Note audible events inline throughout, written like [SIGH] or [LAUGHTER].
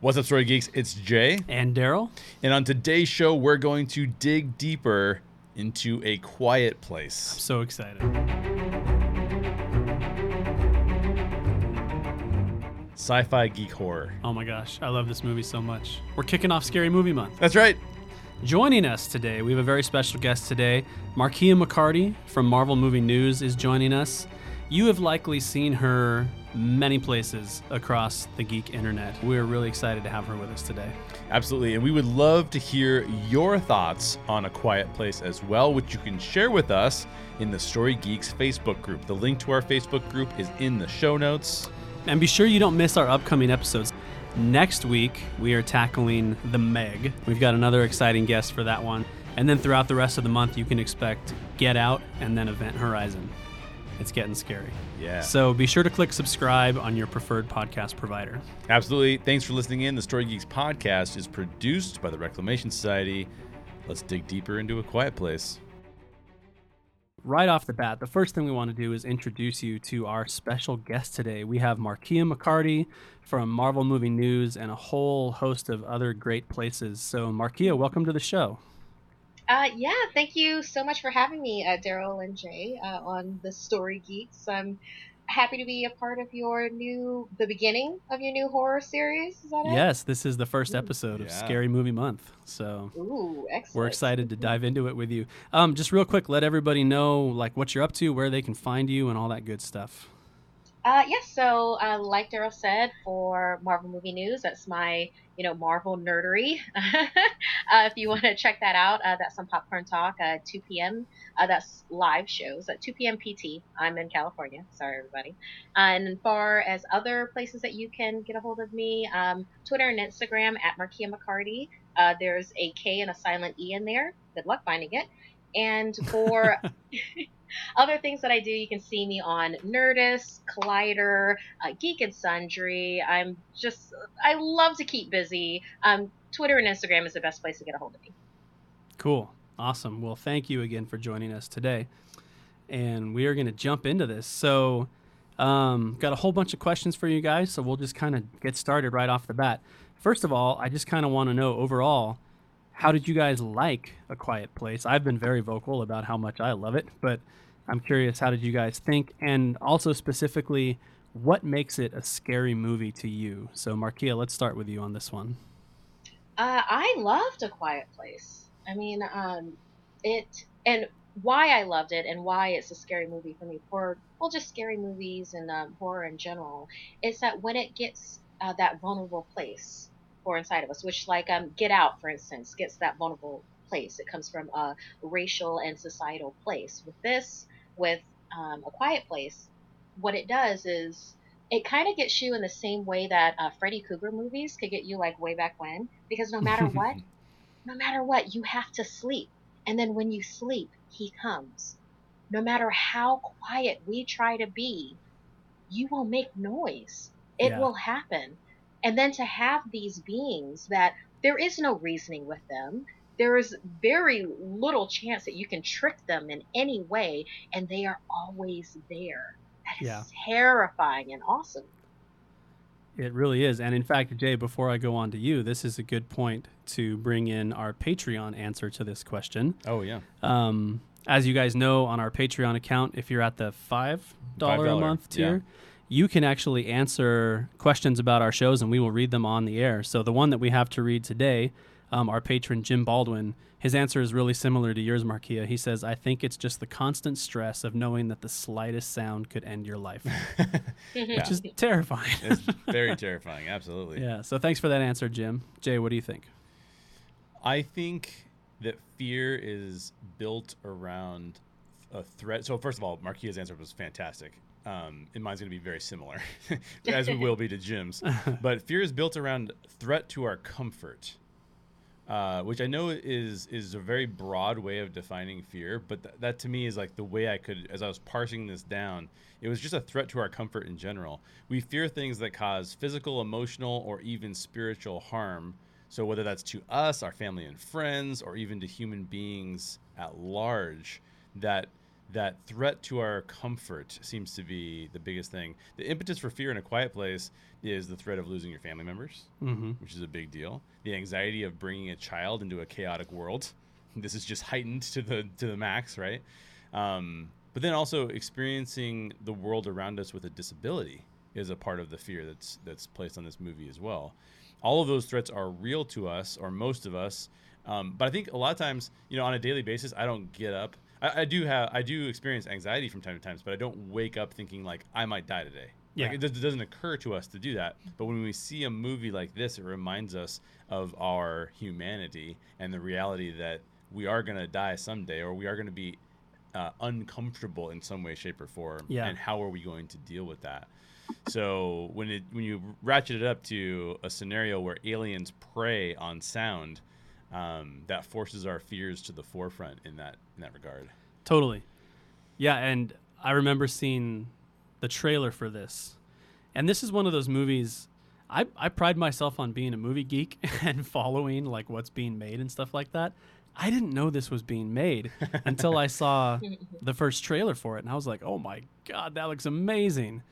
What's up, Story Geeks? It's Jay. And Daryl. And on today's show, we're going to dig deeper into A Quiet Place. I'm so excited. Sci fi geek horror. Oh my gosh, I love this movie so much. We're kicking off Scary Movie Month. That's right. Joining us today, we have a very special guest today. Markeia McCarty from Marvel Movie News is joining us. You have likely seen her many places across the geek internet. We're really excited to have her with us today. Absolutely. And we would love to hear your thoughts on A Quiet Place as well, which you can share with us in the Story Geeks Facebook group. The link to our Facebook group is in the show notes. And be sure you don't miss our upcoming episodes. Next week, we are tackling The Meg. We've got another exciting guest for that one. And then throughout the rest of the month, you can expect Get Out and then Event Horizon. It's getting scary. Yeah. So be sure to click subscribe on your preferred podcast provider. Absolutely. Thanks for listening in. The Story Geeks podcast is produced by the Reclamation Society. Let's dig deeper into a quiet place. Right off the bat, the first thing we want to do is introduce you to our special guest today. We have Markeia McCarty from Marvel Movie News and a whole host of other great places. So, Markeia, welcome to the show. Uh, yeah, thank you so much for having me, uh, Daryl and Jay, uh, on the Story Geeks. I'm happy to be a part of your new, the beginning of your new horror series. Is that it? Yes, this is the first episode of Yeah. Scary Movie Month. So Ooh, we're excited to dive into it with you. Um, just real quick, let everybody know like what you're up to, where they can find you, and all that good stuff. Uh, yes, so uh, like Daryl said, for Marvel Movie News, that's my, you know, Marvel nerdery. [LAUGHS] uh, if you want to check that out, uh, that's on Popcorn Talk, uh, 2 p.m. Uh, that's live shows at 2 p.m. PT. I'm in California. Sorry, everybody. and as far as other places that you can get a hold of me, um, Twitter and Instagram at Markeia McCarty. There's a K and a silent E in there. Good luck finding it. And for [LAUGHS] other things that I do, you can see me on Nerdist, Collider, uh, Geek and Sundry. I'm just, I love to keep busy. Um, Twitter and Instagram is the best place to get a hold of me. Cool. Awesome. Well, thank you again for joining us today. And we are going to jump into this. So, um, got a whole bunch of questions for you guys. So, we'll just kind of get started right off the bat. First of all, I just kind of want to know overall, how did you guys like A Quiet Place? I've been very vocal about how much I love it, but I'm curious, how did you guys think? And also, specifically, what makes it a scary movie to you? So, Markeia, let's start with you on this one. Uh, I loved A Quiet Place. I mean, um, it and why I loved it and why it's a scary movie for me for well, just scary movies and um, horror in general is that when it gets uh, that vulnerable place for inside of us, which like um, Get Out, for instance, gets that vulnerable place. It comes from a racial and societal place. With this, with um, A Quiet Place, what it does is it kind of gets you in the same way that uh, Freddy Krueger movies could get you like way back when, because no matter what, [LAUGHS] no matter what, you have to sleep. And then when you sleep, he comes. No matter how quiet we try to be, you will make noise. It Yeah. will happen. And then to have these beings that there is no reasoning with them, there is very little chance that you can trick them in any way, and they are always there. That is Yeah. terrifying and awesome. It really is. And in fact, Jay, before I go on to you, this is a good point to bring in our Patreon answer to this question. Oh, yeah. Um, as you guys know, on our Patreon account, if you're at the $5, a $5, month yeah. Tier, you can actually answer questions about our shows and we will read them on the air. So the one that we have to read today, um, our patron Jim Baldwin, his answer is really similar to yours, Markeia. He says, I think it's just the constant stress of knowing that the slightest sound could end your life, [LAUGHS] which is terrifying. It's [LAUGHS] very terrifying. Absolutely. Yeah. So thanks for that answer, Jim. Jay, what do you think? I think that fear is built around a threat. So first of all, Markeia's answer was fantastic. Um, and mine's going to be very similar, [LAUGHS] as we will be to Jim's. [LAUGHS] But fear is built around threat to our comfort, uh, which I know is is a very broad way of defining fear. But th- that to me is like the way I could, as I was parsing this down, it was just a threat to our comfort in general. We fear things that cause physical, emotional, or even spiritual harm. So whether that's to us, our family and friends, or even to human beings at large, that that threat to our comfort seems to be the biggest thing. The impetus for fear in a quiet place is the threat of losing your family members, Mm-hmm. which is a big deal. The anxiety of bringing a child into a chaotic world. [LAUGHS] This is just heightened to the to the max, right? Um, but then also experiencing the world around us with a disability is a part of the fear that's that's placed on this movie as well. All of those threats are real to us, or most of us. Um, but I think a lot of times, you know, on a daily basis, I don't get up. I, I do have, I do experience anxiety from time to time, but I don't wake up thinking like I might die today. Yeah. Like it, does, it doesn't occur to us to do that. But when we see a movie like this, it reminds us of our humanity and the reality that we are going to die someday, or we are going to be uh, uncomfortable in some way, shape, or form. Yeah. And how are we going to deal with that? So when it when you ratchet it up to a scenario where aliens prey on sound, um, that forces our fears to the forefront in that in that regard. Totally. Yeah, and I remember seeing the trailer for this. And this is one of those movies I, I pride myself on being a movie geek [LAUGHS] and following like what's being made and stuff like that. I didn't know this was being made [LAUGHS] until I saw [LAUGHS] the first trailer for it and I was like, "Oh my god, that looks amazing."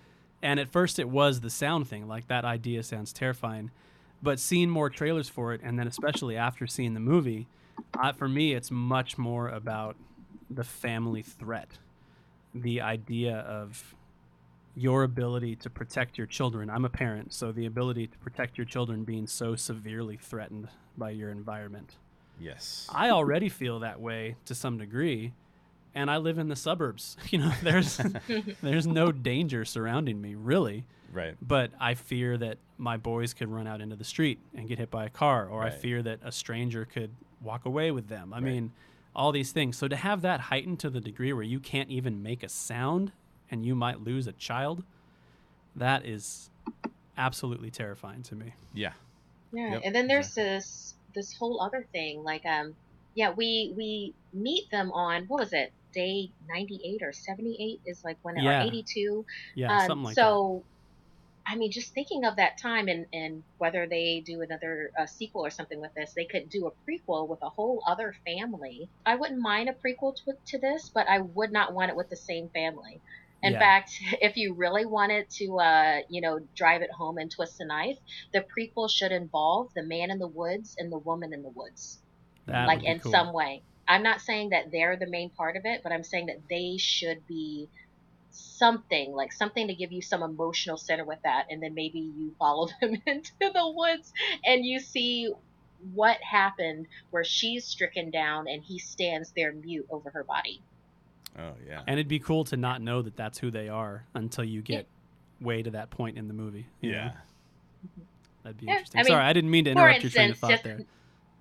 And at first it was the sound thing, like that idea sounds terrifying. But seeing more trailers for it and then especially after seeing the movie, uh, for me it's much more about the family threat, the idea of your ability to protect your children. I'm a parent, so the ability to protect your children being so severely threatened by your environment. Yes. I already feel that way to some degree, and I live in the suburbs. [LAUGHS] You know, there's [LAUGHS] there's no danger surrounding me really, right. but I fear that my boys could run out into the street and get hit by a car, or I fear that a stranger could walk away with them. I Right. mean, all these things. So to have that heightened to the degree where you can't even make a sound and you might lose a child, that is absolutely terrifying to me. Yeah. Yeah, Yep, and then there's this this whole other thing, like um, yeah, we we meet them on what was it, day ninety eight or seventy eight is like when Yeah. or eighty two. Yeah, um, something like so, I mean, just thinking of that time and and whether they do another uh, sequel or something with this, they could do a prequel with a whole other family. I wouldn't mind a prequel to, to this, but I would not want it with the same family. In Yeah. fact, [LAUGHS] if you really wanted to, uh, you know, drive it home and twist the knife, the prequel should involve the man in the woods and the woman in the woods, that. Like in cool. some way. I'm not saying that they're the main part of it, but I'm saying that they should be something like something to give you some emotional center with that, and then maybe you follow [LAUGHS] them into the woods and you see what happened where she's stricken down and he stands there mute over her body. Oh yeah. And it'd be cool to not know that that's who they are until you get way to that point in the movie. you know? Yeah. That'd be Yeah, interesting. I mean, Sorry, I didn't mean to for interrupt your train of thought just- there.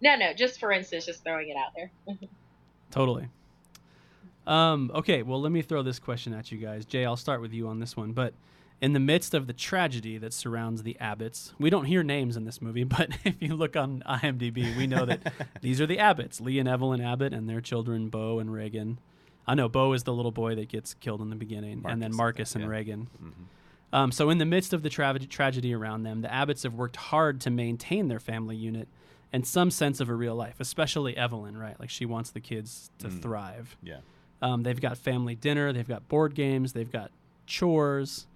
No, no, just for instance, just throwing it out there. [LAUGHS] Totally. Um, okay, well, let me throw this question at you guys. Jay, I'll start with you on this one. But in the midst of the tragedy that surrounds the Abbotts, we don't hear names in this movie, [LAUGHS] but if you look on IMDb, we know that [LAUGHS] these are the Abbotts Lee and Evelyn Abbott and their children, Bo and Regan. I know Bo is the little boy that gets killed in the beginning, and then Marcus, Marcus think, and yeah. Regan. Mhm. Um, so, in the midst of the tra- tragedy around them, the Abbotts have worked hard to maintain their family unit and some sense of a real life, especially Evelyn, right? Like, she wants the kids to Mm. thrive. Yeah. Um, they've got family dinner, they've got board games, they've got chores,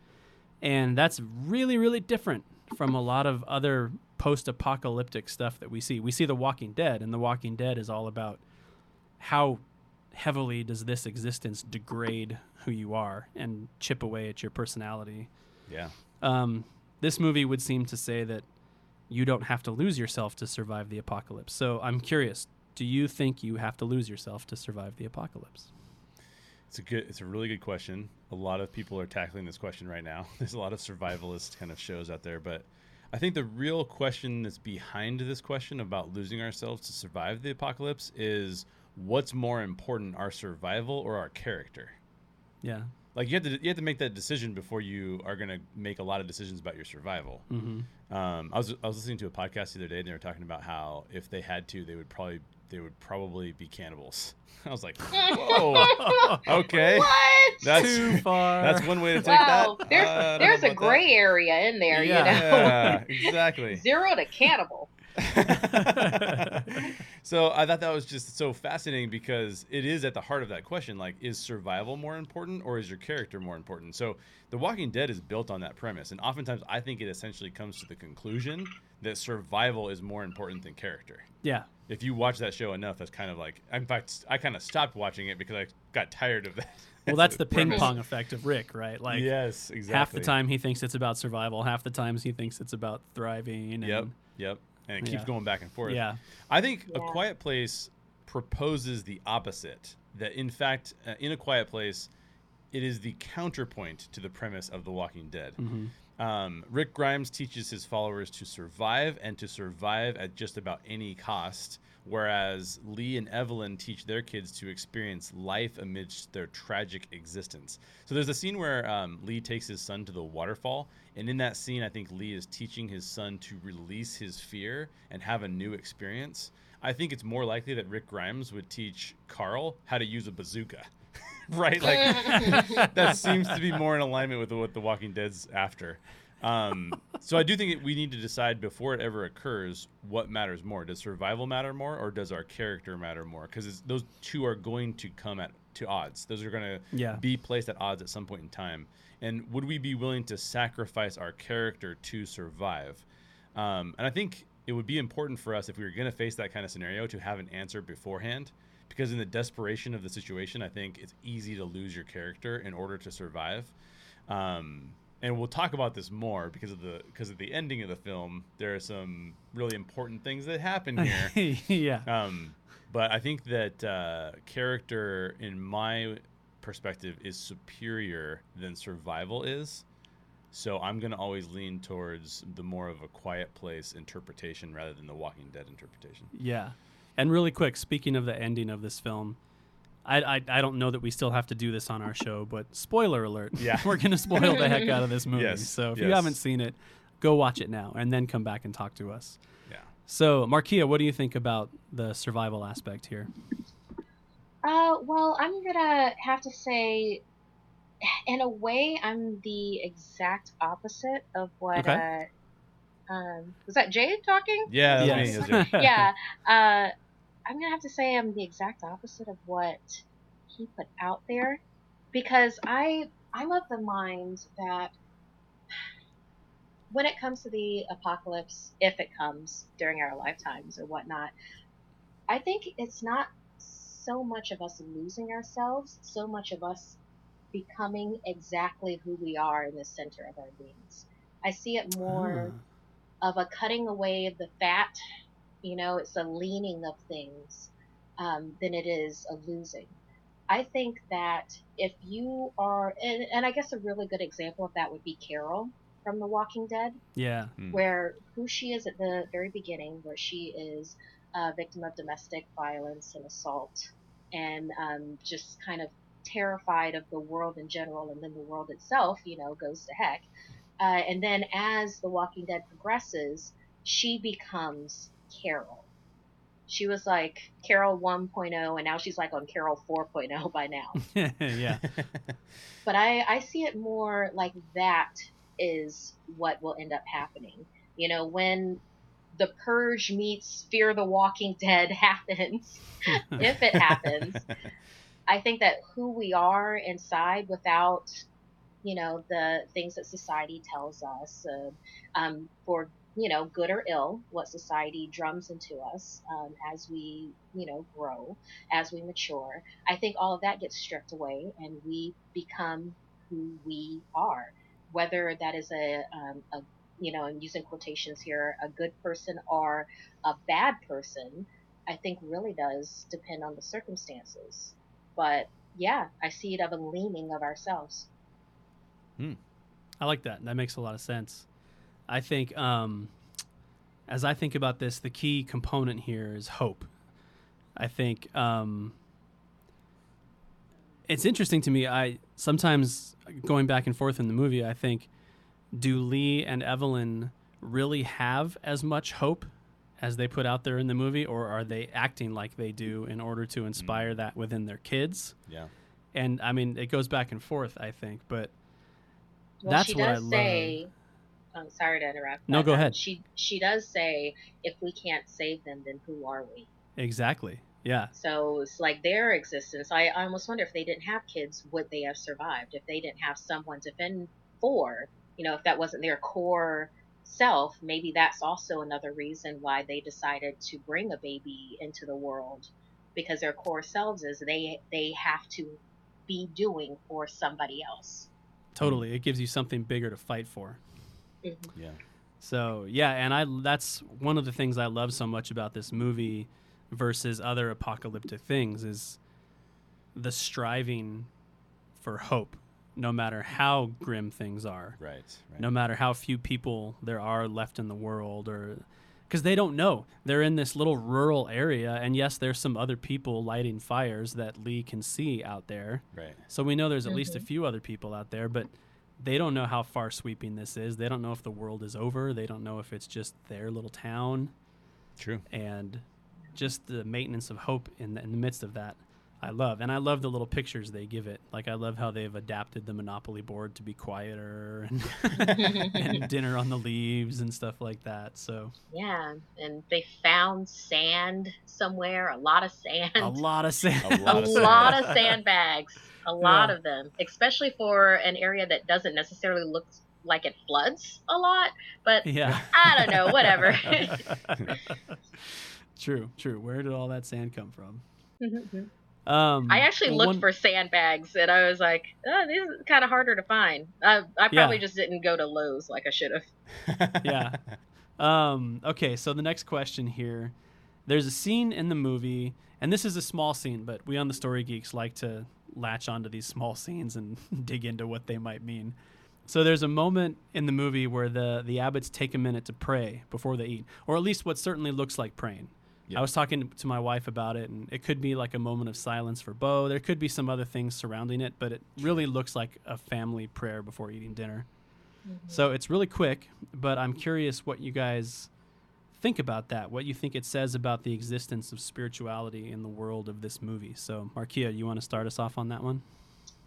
and that's really, really different from a lot of other post apocalyptic stuff that we see. We see The Walking Dead, and The Walking Dead is all about how heavily does this existence degrade who you are and chip away at your personality. Yeah. Um, this movie would seem to say that you don't have to lose yourself to survive the apocalypse. So I'm curious, do you think you have to lose yourself to survive the apocalypse? It's a good. It's a really good question. A lot of people are tackling this question right now. [LAUGHS] There's a lot of survivalist kind of shows out there, but I think the real question that's behind this question about losing ourselves to survive the apocalypse is what's more important, our survival or our character? Yeah. Like you have to you have to make that decision before you are going to make a lot of decisions about your survival. hmm Um, I was I was listening to a podcast the other day, and they were talking about how if they had to, they would probably they would probably be cannibals. [LAUGHS] I was like, [LAUGHS] whoa, [LAUGHS] okay, What? that's Too far. that's one way to take Wow, that. there's Uh, there's a about gray area in there, Yeah. you know. Yeah, exactly. Zero to cannibal. so I thought that was just so fascinating because it is at the heart of that question. Like, is survival more important or is your character more important? So The Walking Dead is built on that premise. And oftentimes I think it essentially comes to the conclusion that survival is more important than character. Yeah. If you watch that show enough, that's kind of like, in fact, I kind of stopped watching it because I got tired of that. Well, that's the [LAUGHS] ping pong effect of Rick, right? Like yes, exactly. half the time he thinks it's about survival, half the times he thinks it's about thriving. And, Yep, yep. And it keeps Yeah. going back and forth. Yeah. I think A Quiet Place proposes the opposite. That in fact, uh, in A Quiet Place, it is the counterpoint to the premise of The Walking Dead. hmm Um, Rick Grimes teaches his followers to survive and to survive at just about any cost, whereas Lee and Evelyn teach their kids to experience life amidst their tragic existence. So there's a scene where um, Lee takes his son to the waterfall, and in that scene, I think Lee is teaching his son to release his fear and have a new experience. I think it's more likely that Rick Grimes would teach Carl how to use a bazooka. [LAUGHS] right? Like [LAUGHS] that seems to be more in alignment with what The Walking Dead's after. Um, so I do think it, we need to decide before it ever occurs what matters more. Does survival matter more, or does our character matter more? Because those two are going to come at to odds. Those are going to Yeah. be placed at odds at some point in time. And would we be willing to sacrifice our character to survive? Um, and I think it would be important for us if we were going to face that kind of scenario to have an answer beforehand. Because in the desperation of the situation, I think it's easy to lose your character in order to survive. Um, and we'll talk about this more because of the because of the ending of the film. There are some really important things that happen [LAUGHS] here. yeah. Um, but I think that uh, character, in my perspective, is superior than survival is. So I'm going to always lean towards the more of a quiet place interpretation rather than the Walking Dead interpretation. Yeah. And really quick, speaking of the ending of this film, I, I, I don't know that we still have to do this on our show, but spoiler alert. Yeah. [LAUGHS] We're going to spoil the heck out of this movie. Yes, So if you haven't seen it, go watch it now and then come back and talk to us. Yeah. So, Markeia, what do you think about the survival aspect here? Uh, well, I'm gonna have to say, in a way, I'm the exact opposite of what. Okay. Uh, um, was that Jade talking? Yeah, that's Yes. me. [LAUGHS] Yeah. Uh, I'm gonna have to say I'm the exact opposite of what he put out there, because I I'm of the mind that when it comes to the apocalypse, if it comes during our lifetimes or whatnot, I think it's not so much of us losing ourselves, so much of us becoming exactly who we are in the center of our beings. I see it more ah. of a cutting away of the fat, you know, it's a leaning of things um, than it is a losing. I think that if you are, and, and I guess a really good example of that would be Carol from The Walking Dead Yeah. Mm. where who she is at the very beginning, where she is a victim of domestic violence and assault, and um, just kind of terrified of the world in general, and then the world itself, you know, goes to heck. Uh, and then as The Walking Dead progresses, she becomes Carol. She was like Carol 1.0, and now she's like on Carol 4.0 [LAUGHS] by now [LAUGHS] yeah. [LAUGHS] but I, I see it more like that is what will end up happening. You know, when the purge meets Fear the Walking Dead happens, if it happens, I think that who we are inside without, you know, the things that society tells us, uh, um, for, you know, good or ill, what society drums into us um, as we, you know, grow, as we mature. I think all of that gets stripped away and we become who we are. Whether that is a, um, a you know, I'm using quotations here, a good person or a bad person, I think really does depend on the circumstances. But yeah, I see it of a leaning of ourselves. Hmm. I like that. That makes a lot of sense. I think, um, as I think about this, the key component here is hope. I think um, it's interesting to me. I sometimes going back and forth in the movie. I think, do Lee and Evelyn really have as much hope as they put out there in the movie, or are they acting like they do in order to inspire that within their kids? yeah. And I mean, it goes back and forth. I think, but Well, That's she what I does love. say, Oh, sorry to interrupt. No, go um, ahead. She she does say, if we can't save them, then who are we? Exactly. Yeah. So it's like their existence. I, I almost wonder if they didn't have kids, would they have survived? If they didn't have someone to fend for, you know, if that wasn't their core self, maybe that's also another reason why they decided to bring a baby into the world, because their core selves is they they have to be doing for somebody else. Totally. It gives you something bigger to fight for. Mhm. Yeah. So yeah, and I that's one of the things I love so much about this movie versus other apocalyptic things is the striving for hope, no matter how grim things are, Right. Right. no matter how few people there are left in the world, or because they don't know they're in this little rural area, and yes, there's some other people lighting fires that Lee can see out there. Right. So we know there's at least a Mhm. few other people out there, but they don't know how far sweeping this is. They don't know if the world is over. They don't know if it's just their little town. True. And just the maintenance of hope in the, in the midst of that, I love. And I love the little pictures they give it. Like I love how they've adapted the Monopoly board to be quieter and, [LAUGHS] and [LAUGHS] dinner on the leaves and stuff like that. So Yeah, and they found sand somewhere, a lot of sand. a lot of sand. A lot [LAUGHS] of sand. lot of sandbags, a lot Yeah. of them, especially for an area that doesn't necessarily look like it floods a lot. But yeah. I don't know, whatever. true, true. Where did all that sand come from? Mm-hmm, mm-hmm. I Um, actually looked one- for sandbags, and I was like, oh, "This is kind of harder to find." I, I probably Yeah. just didn't go to Lowe's like I should have. [LAUGHS] Yeah. Um, okay, so the next question here. There's a scene in the movie, and this is a small scene, but we on the Story Geeks like to latch onto these small scenes and [LAUGHS] dig into what they might mean. So there's a moment in the movie where the the Abbotts take a minute to pray before they eat, or at least what certainly looks like praying. Yeah. I was talking to my wife about it, and it could be like a moment of silence for Bo. There could be some other things surrounding it, but it really looks like a family prayer before eating dinner. So it's really quick, but I'm curious what you guys think about that. What you think it says about the existence of spirituality in the world of this movie. So, Markeia, you want to start us off on that one?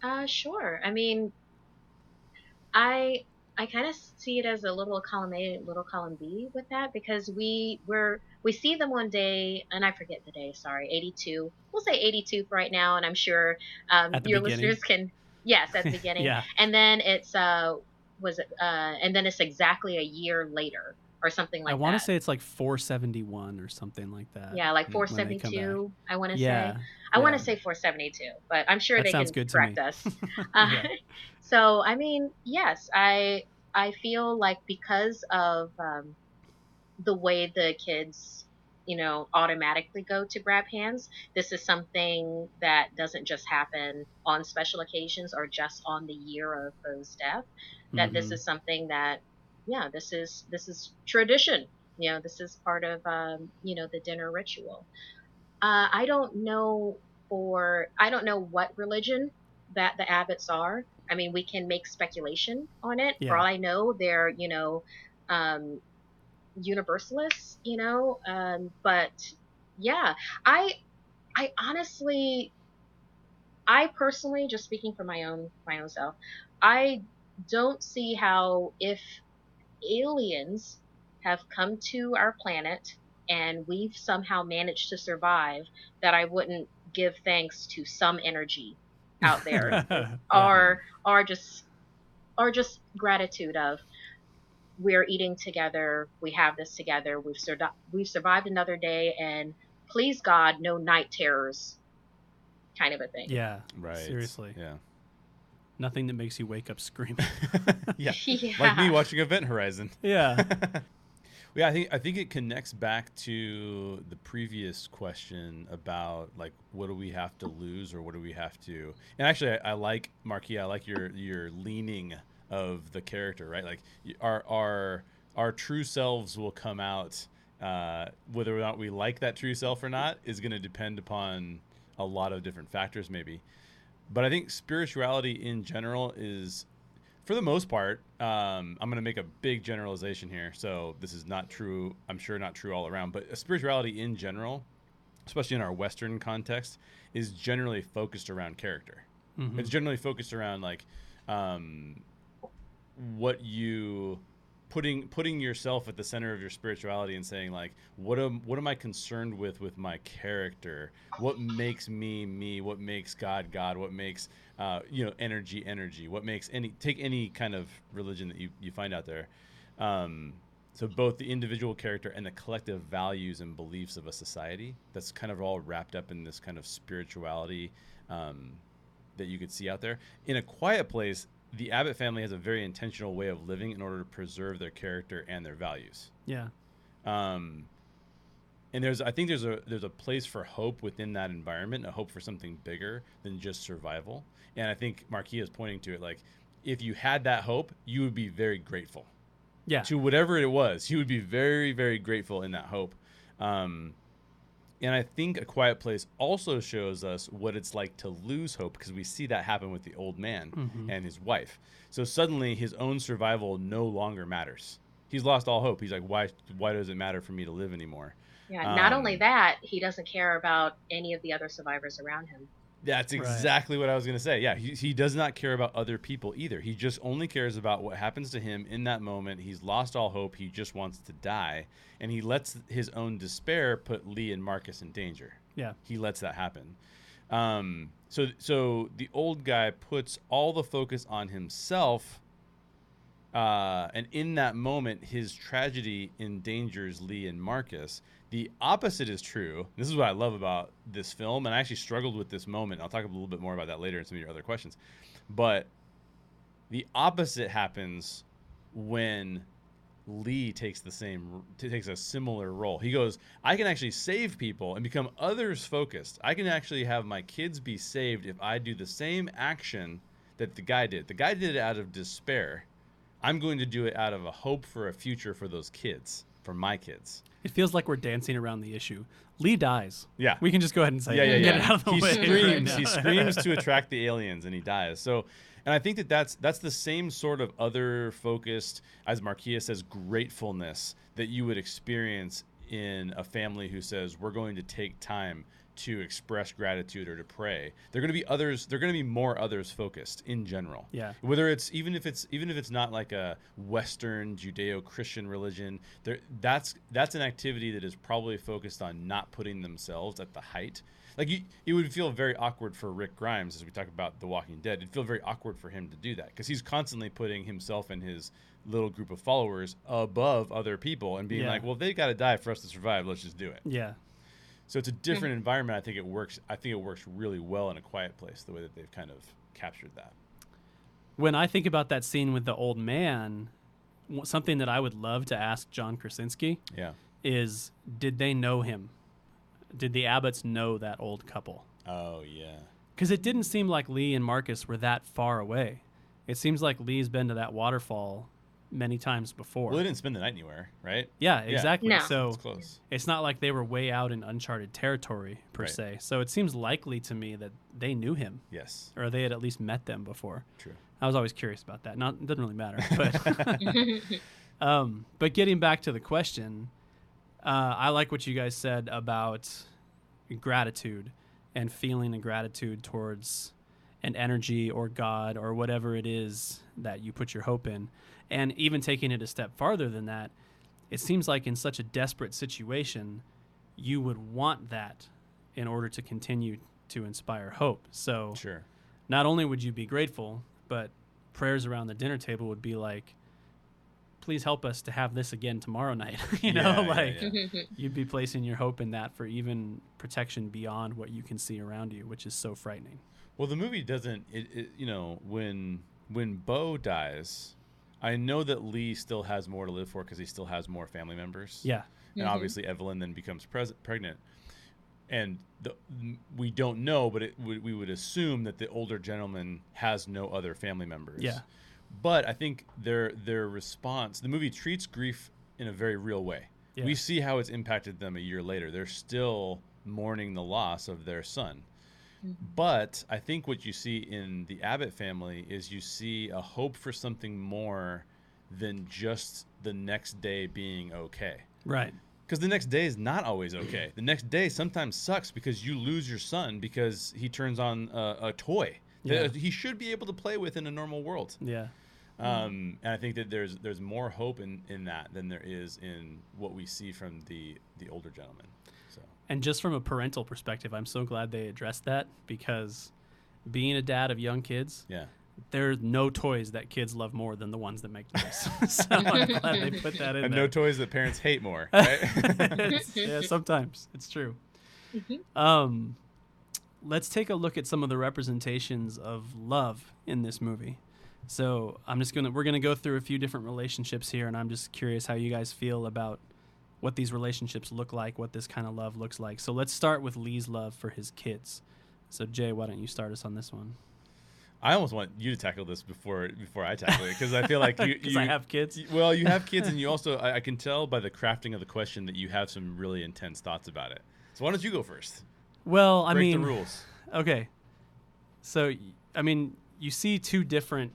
Uh, sure. I mean, I I kind of see it as a little column A, little column B with that because we we're we see them one day, and I forget the day. Sorry, eighty-two. We'll say eighty-two for right now, and I'm sure um, your beginning. listeners can. Yes, at the [LAUGHS] beginning. Yeah. And then it's uh was it uh and then it's exactly a year later or something like I want to say it's like 471 or something like that. yeah, like when they come 472. I want to Yeah. say. I want to say 472, but I'm sure That they can good to me. correct us. [LAUGHS] Uh, Yeah. [LAUGHS] so I mean, yes, I I feel like because of um, the way the kids, you know, automatically go to grab hands, this is something that doesn't just happen on special occasions or just on the year of Bo's death. That this Mhm. is something that, yeah, this is this is tradition. You know, this is part of um, you know the dinner ritual. Uh, I don't know for I don't know what religion that the Abbotts are. I mean, we can make speculation on it. Yeah. For all I know, they're you know um, universalists. You know, um, but yeah, I I honestly, I personally, just speaking for my own my own self, I don't see how if aliens have come to our planet and we've somehow managed to survive that I wouldn't give thanks to some energy out there [LAUGHS] Yeah. or or just or just gratitude of we're eating together we have this together we've sur- we've survived another day and please god no night terrors kind of a thing yeah. Right. Seriously. Yeah. Nothing that makes you wake up screaming. [LAUGHS] yeah. yeah [LAUGHS] Like me watching Event Horizon. [LAUGHS] yeah. yeah, I think I think it connects back to the previous question about like what do we have to lose or what do we have to. And actually, I, I like Markeia. I like your your leaning of the character, right? Like our our our true selves will come out. Uh, whether or not we like that true self or not is going to depend upon a lot of different factors, maybe. But I think spirituality in general is for the most part, um, I'm going to make a big generalization here. So this is not true. I'm sure not true all around, but spirituality in general, especially in our Western context, is generally focused around character. Mhm. It's generally focused around like um, what you putting putting yourself at the center of your spirituality and saying like what am what am I concerned with with my character? What makes me me? What makes God God? What makes uh, you know energy energy? What makes any take any kind of religion that you you find out there. Um, so both the individual character and the collective values and beliefs of a society that's kind of all wrapped up in this kind of spirituality um, that you could see out there in a quiet place the abbott family has a very intentional way of living in order to preserve their character and their values Yeah. um, and there's i think there's a there's a place for hope within that environment a hope for something bigger than just survival and i think Markeia is pointing to it like if you had that hope you would be very grateful Yeah. to whatever it was. you would be very, very grateful in that hope. Um, and I think A Quiet Place also shows us what it's like to lose hope because we see that happen with the old man Mhm. and his wife. So suddenly his own survival no longer matters. He's lost all hope. He's like, why? Why does it matter for me to live anymore? Yeah, not only Um, that, he doesn't care about any of the other survivors around him. That's Right. exactly what I was going to say. Yeah, he, he does not care about other people either. He just only cares about what happens to him in that moment. He's lost all hope. He just wants to die. And he lets his own despair put Lee and Marcus in danger. Yeah. He lets that happen. Um, so, so the old guy puts all the focus on himself. Uh, and in that moment, his tragedy endangers Lee and Marcus. The opposite is true. This is what I love about this film, and I actually struggled with this moment. I'll talk a little bit more about that later in some of your other questions. But the opposite happens when Lee takes the same takes a similar role. He goes, "I can actually save people and become others focused. I can actually have my kids be saved if I do the same action that the guy did. The guy did it out of despair. I'm going to do it out of a hope for a future for those kids, for my kids." It feels like we're dancing around the issue. Lee dies. Yeah. We can just go ahead and say yeah, it. yeah, Get yeah. it out of the he way. screams. right he screams [LAUGHS] to attract the aliens, and he dies. So, and I think that that's that's the same sort of other focused, as Markeia says, gratefulness that you would experience in a family who says we're going to take time to express gratitude or to pray. They're going to be others. They're going to be more others focused in general Yeah. whether it's even if it's even if it's not like a western judeo-christian religion there that's that's an activity that is probably focused on not putting themselves at the height like you, it would feel very awkward for rick grimes as we talk about the walking dead it'd feel very awkward for him to do that because he's constantly putting himself and his little group of followers above other people and being Yeah. like well they got to die for us to survive let's just do it Yeah. So it's a different environment i think it works i think it works really well in a quiet place the way that they've kind of captured that When I think about that scene with the old man, something that I would love to ask John Krasinski yeah is did they know him? Did the Abbotts know that old couple? oh yeah Because it didn't seem like Lee and Marcus were that far away. It seems like Lee's been to that waterfall many times before. Well, they didn't spend the night anywhere, right? yeah, exactly. No. So It's close. it's not like they were way out in uncharted territory per Right. se. So it seems likely to me that they knew him Yes, or they had at least met them before. true. I was always curious about that. Not it doesn't really matter, [LAUGHS] but [LAUGHS] um, but getting back to the question, uh, I like what you guys said about gratitude and feeling a gratitude towards an energy or God or whatever it is that you put your hope in, and even taking it a step farther than that, it seems like in such a desperate situation, you would want that in order to continue to inspire hope. So Sure. not only would you be grateful, but prayers around the dinner table would be like, please help us to have this again tomorrow night. [LAUGHS] you know, Yeah, yeah, like yeah. Mm-hmm. you'd be placing your hope in that for even protection beyond what you can see around you, which is so frightening. Well, the movie doesn't. It, it you know when when Bo dies, I know that Lee still has more to live for because he still has more family members. Yeah. and Mhm. obviously Evelyn then becomes pres- pregnant, and the, we don't know, but it, we, we would assume that the older gentleman has no other family members. Yeah. but I think their their response, the movie treats grief in a very real way. Yeah. We see how it's impacted them a year later. They're still mourning the loss of their son. Mhm. But I think what you see in the Abbott family is you see a hope for something more than just the next day being okay. Right. Because the next day is not always okay. The next day sometimes sucks because you lose your son because he turns on a, a toy Yeah. that he should be able to play with in a normal world. Yeah. Um, and I think that there's there's more hope in, in that than there is in what we see from the the older gentleman. So And just from a parental perspective, I'm so glad they addressed that because being a dad of young kids, yeah, there's no toys that kids love more than the ones that make [LAUGHS] noise. [LAUGHS] so I'm glad they put that in and there. no toys that parents hate more. [LAUGHS] Right? yeah, sometimes it's true. Mhm. Um, let's take a look at some of the representations of love in this movie. So I'm just gonna we're gonna go through a few different relationships here, and I'm just curious how you guys feel about what these relationships look like, what this kind of love looks like. So let's start with Lee's love for his kids. So Jay, why don't you start us on this one? I almost want you to tackle this before before I tackle it because I feel like [LAUGHS] you, Because you I have kids. Well, you have kids, and you [LAUGHS] also I, I can tell by the crafting of the question that you have some really intense thoughts about it. So why don't you go first? Well, I mean, the rules. [LAUGHS] Okay. So, I mean, you see two different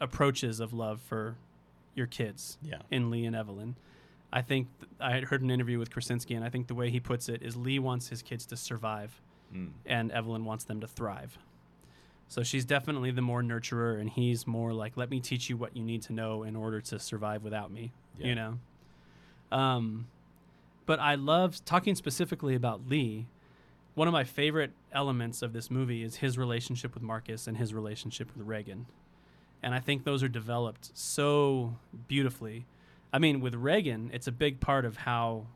approaches of love for your kids Yeah. in Lee and Evelyn. I think th- I had heard an interview with Krasinski, and I think the way he puts it is Lee wants his kids to survive, Mm. and Evelyn wants them to thrive. So she's definitely the more nurturer, and he's more like, let me teach you what you need to know in order to survive without me. Yeah. You know. Um, but I love talking specifically about Lee. One of my favorite elements of this movie is his relationship with Marcus and his relationship with Regan, and I think those are developed so beautifully. I mean, with Regan, it's a big part of how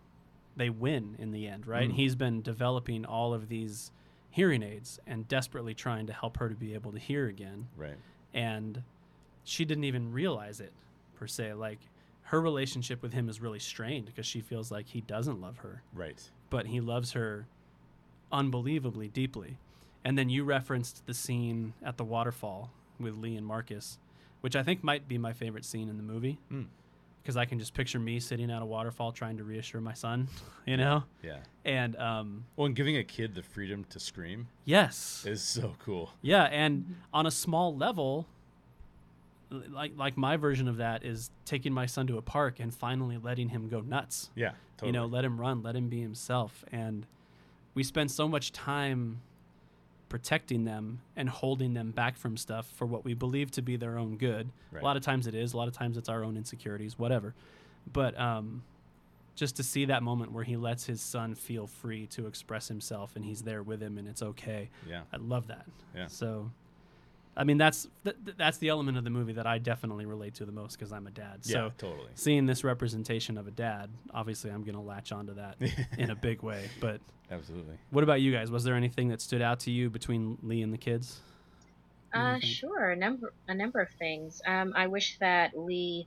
they win in the end, right? Mm. He's been developing all of these hearing aids and desperately trying to help her to be able to hear again. Right. And she didn't even realize it per se. Like her relationship with him is really strained because she feels like he doesn't love her, Right. but he loves her unbelievably deeply. And then you referenced the scene at the waterfall with Lee and Marcus, which I think might be my favorite scene in the movie Mm. Because I can just picture me sitting at a waterfall trying to reassure my son, [LAUGHS] you know? Yeah. And um, Well, and giving a kid the freedom to scream yes, is so cool. yeah, and on a small level, like like my version of that is taking my son to a park and finally letting him go nuts. Yeah. Totally. You know, let him run, let him be himself, and we spend so much time protecting them and holding them back from stuff for what we believe to be their own good. Right. A lot of times it is, a lot of times it's our own insecurities, whatever. But um, just to see that moment where he lets his son feel free to express himself and he's there with him and it's okay. yeah. I love that. Yeah. So, I mean, that's th- th- that's the element of the movie that I definitely relate to the most because I'm a dad. Yeah. So, totally. seeing this representation of a dad, obviously, I'm going to latch onto that [LAUGHS] in a big way. But Absolutely. what about you guys? Was there anything that stood out to you between Lee and the kids? What do you Uh, sure, a number a number of things. Um, I wish that Lee,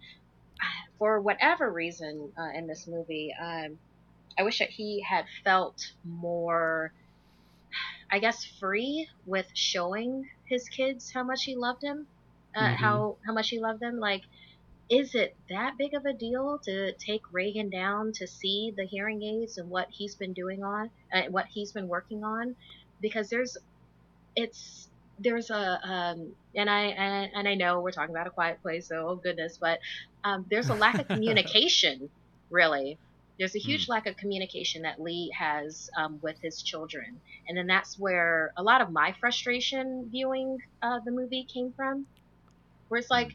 for whatever reason, uh, in this movie, um, I wish that he had felt more, I guess, free with showing his kids how much he loved him, uh, Mhm. how how much he loved them. Like, is it that big of a deal to take Regan down to see the hearing aids and what he's been doing on, uh, what he's been working on? Because there's, it's there's a um, and I and, and I know we're talking about a quiet place, so oh goodness, but um, there's a lack of [LAUGHS] communication, really. There's a huge lack of communication that Lee has um, with his children, and then that's where a lot of my frustration viewing uh, the movie came from, where it's like.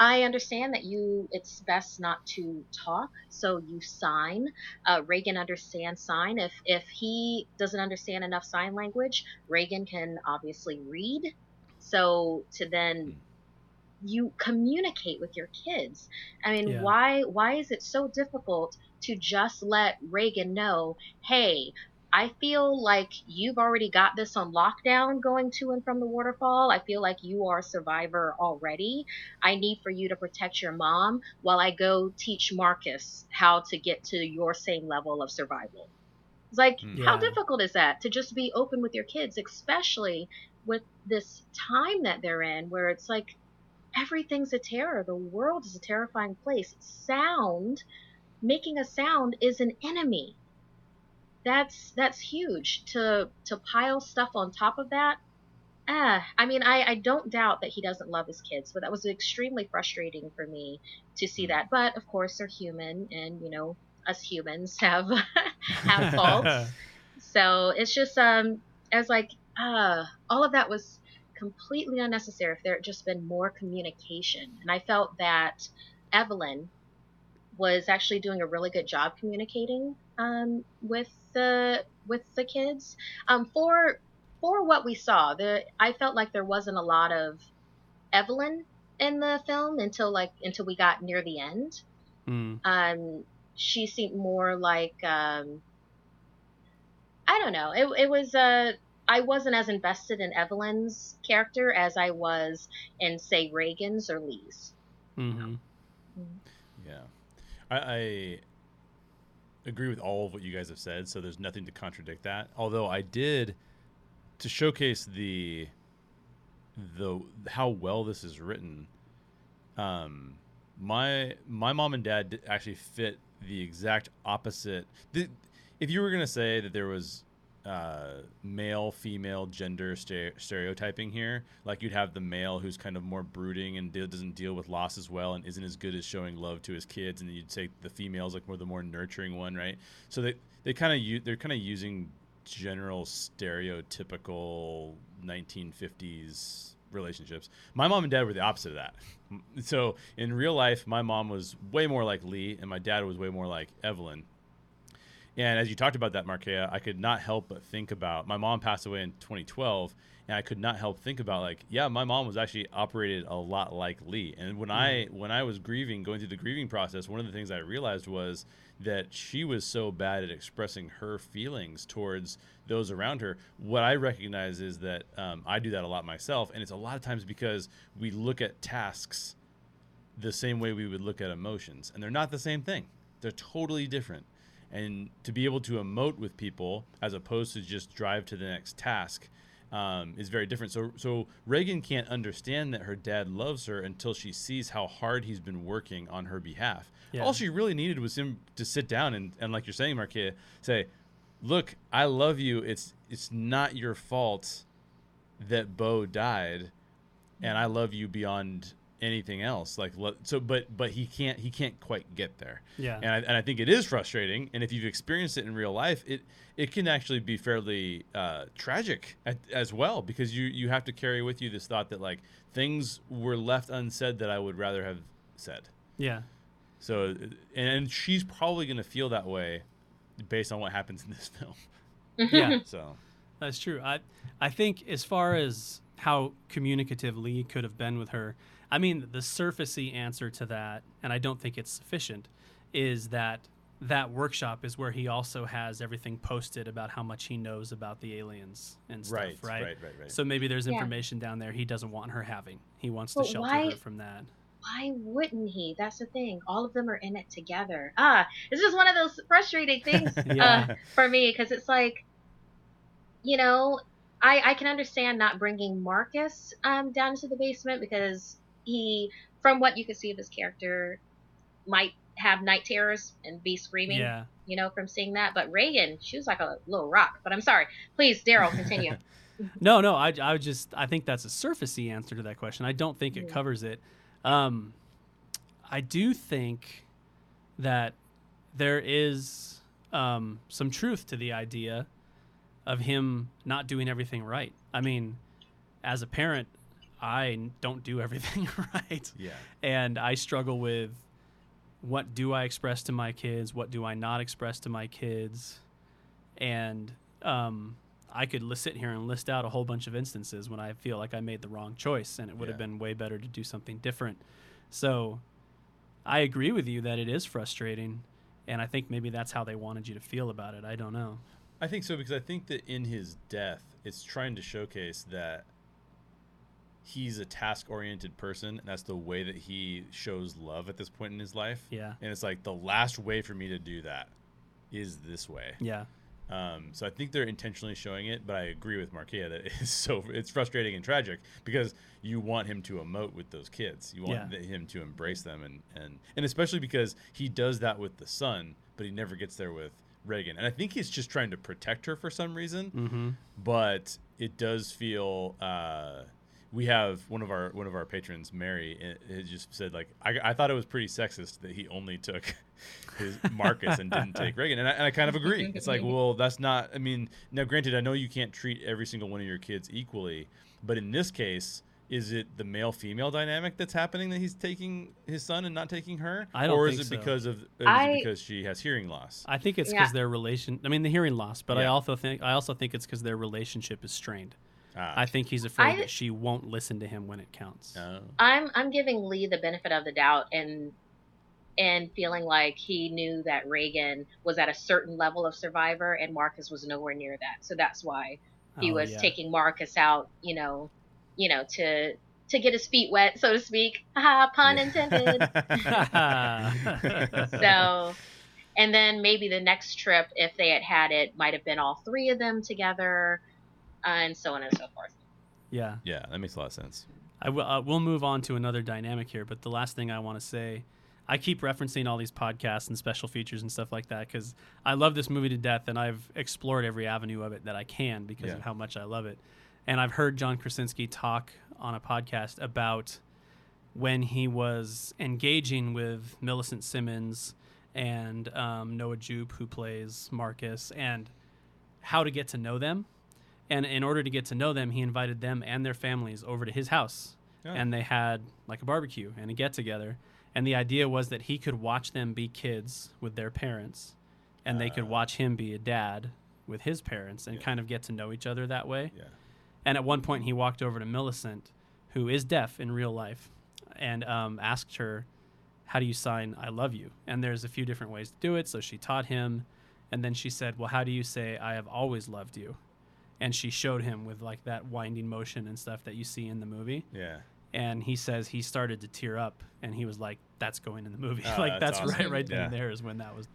I understand that you it's best not to talk, so you sign. Uh, Regan understands sign. If if he doesn't understand enough sign language, Regan can obviously read. So to then you communicate with your kids. I mean, Yeah. why why is it so difficult to just let Regan know, hey, I feel like you've already got this on lockdown going to and from the waterfall. I feel like you are a survivor already. I need for you to protect your mom while I go teach Marcus how to get to your same level of survival. It's like, Mm. how difficult is that to just be open with your kids, especially with this time that they're in where it's like everything's a terror. The world is a terrifying place. Sound, making a sound is an enemy. That's that's huge. To to pile stuff on top of that. Ah, I mean, I, I don't doubt that he doesn't love his kids, but that was extremely frustrating for me to see that. But of course, they're human, and you know, us humans [LAUGHS] have have [LAUGHS] faults. So it's just um, I was like, uh, all of that was completely unnecessary if there had just been more communication. And I felt that Evelyn was actually doing a really good job communicating um, with the with the kids. Um, for for what we saw, the I felt like there wasn't a lot of Evelyn in the film until like until we got near the end. Mm. Um, she seemed more like um, I don't know. It it was uh I wasn't as invested in Evelyn's character as I was in say Regan's or Lee's. hmm Yeah, I, I agree with all of what you guys have said. So there's nothing to contradict that. Although I did to showcase the the how well this is written. Um, my my mom and dad actually fit the exact opposite. The, if you were gonna say that there was uh, male female gender stere- stereotyping here, like you'd have the male who's kind of more brooding and de- doesn't deal with loss as well and isn't as good as showing love to his kids, and then you'd say the female's like more the more nurturing one, right? So they they kind of u- they're kind of using general stereotypical 1950s relationships. My mom and dad were the opposite of that. [LAUGHS] So in real life, my mom was way more like Lee, and my dad was way more like Evelyn. And as you talked about that, Markeia, I could not help but think about my mom passed away in 2012, and I could not help think about like, yeah, my mom was actually operated a lot like Lee. And when I when I was grieving, going through the grieving process, one of the things I realized was that she was so bad at expressing her feelings towards those around her. What I recognize is that um, I do that a lot myself, and it's a lot of times because we look at tasks the same way we would look at emotions, and they're not the same thing. They're totally different. And to be able to emote with people as opposed to just drive to the next task um, is very different. So, so Regan can't understand that her dad loves her until she sees how hard he's been working on her behalf. Yeah. All she really needed was him to sit down and, and like you're saying, Markeia, say, "Look, I love you. It's it's not your fault that Beau died, and I love you beyond anything else." Like so, but but he can't he can't quite get there. Yeah. And I, and I think it is frustrating. And if you've experienced it in real life, it it can actually be fairly uh, tragic at, as well because you you have to carry with you this thought that like things were left unsaid that I would rather have said. yeah. So and she's probably going to feel that way based on what happens in this [LAUGHS] film. Yeah. So That's true. I I think as far as how communicative Lee could have been with her, I mean the surfacey answer to that, and I don't think it's sufficient, is that that workshop is where he also has everything posted about how much he knows about the aliens and stuff, right, right? right, right, right. So maybe there's Yeah. information down there he doesn't want her having. He wants But to shelter why- her from that. Why wouldn't he? That's the thing. All of them are in it together. Ah, it's just one of those frustrating things [LAUGHS] Yeah. uh, for me because it's like, you know, I I can understand not bringing Marcus um, down into the basement because he, from what you can see of his character, might have night terrors and be screaming. Yeah. You know, from seeing that. But Regan, she was like a little rock. But I'm sorry. Please, Daryl, continue. [LAUGHS] No, no, I, I just I think that's a surfacey answer to that question. I don't think it Yeah. covers it. Um, I do think that there is um, some truth to the idea of him not doing everything right. I mean, as a parent, I don't do everything [LAUGHS] right, yeah. and I struggle with what do I express to my kids, what do I not express to my kids, and um, I could sit here and list out a whole bunch of instances when I feel like I made the wrong choice and it would have been way better to do something different. So I agree with you that it is frustrating. And I think maybe that's how they wanted you to feel about it. I don't know. I think so because I think that in his death, it's trying to showcase that he's a task-oriented person, and that's the way that he shows love at this point in his life. Yeah. And it's like the last way for me to do that is this way. Yeah. Um, so I think they're intentionally showing it, but I agree with Markeia that [LAUGHS] it's so it's frustrating and tragic because you want him to emote with those kids. You want Yeah. him to embrace them, and and and especially because he does that with the son, but he never gets there with Regan. And I think he's just trying to protect her for some reason Mm-hmm. but it does feel uh, we have one of our one of our patrons, Mary, it, it just said like I, I thought it was pretty sexist that he only took [LAUGHS] his Marcus and didn't take [LAUGHS] Regan, and I, and I kind of agree. It's like, well, that's not. I mean, now granted, I know you can't treat every single one of your kids equally, but in this case, is it the male female dynamic that's happening that he's taking his son and not taking her, I don't or think is it so. because of or is I- it because she has hearing loss? I think it's Yeah. because their relation. I mean, the hearing loss, but I also think I also think it's because their relationship is strained. Ah, I think he's afraid I- that she won't listen to him when it counts. oh. I'm I'm giving Lee the benefit of the doubt and and feeling like he knew that Regan was at a certain level of survivor and Marcus was nowhere near that. So that's why he Oh, was yeah. taking Marcus out, you know, you know, to to get his feet wet, so to speak. [LAUGHS] Haha, pun intended. [LAUGHS] so and then maybe the next trip if they had had it might have been all three of them together and so on and so forth. yeah. yeah, that makes a lot of sense. I will. Uh, we'll move on to another dynamic here, but the last thing I want to say, I keep referencing all these podcasts and special features and stuff like that because I love this movie to death, and I've explored every avenue of it that I can because Yeah. of how much I love it. And I've heard John Krasinski talk on a podcast about when he was engaging with Millicent Simmonds and um, Noah Jupe, who plays Marcus, and how to get to know them. And in order to get to know them, he invited them and their families over to his house. Yeah. And they had like a barbecue and a get together. And the idea was that he could watch them be kids with their parents, and they could Ah. watch him be a dad with his parents and Yeah. kind of get to know each other that way. Yeah. And at one point, he walked over to Millicent, who is deaf in real life, and um, asked her, How do you sign I love you? And there's a few different ways to do it. So she taught him. And then she said, Well, how do you say I have always loved you? And she showed him with like that winding motion and stuff that you see in the movie. Yeah. And he says he started to tear up and he was like, That's going in the movie. Oh, [LAUGHS] like, that's that's, right, awesome. right then Yeah. and there is when that was.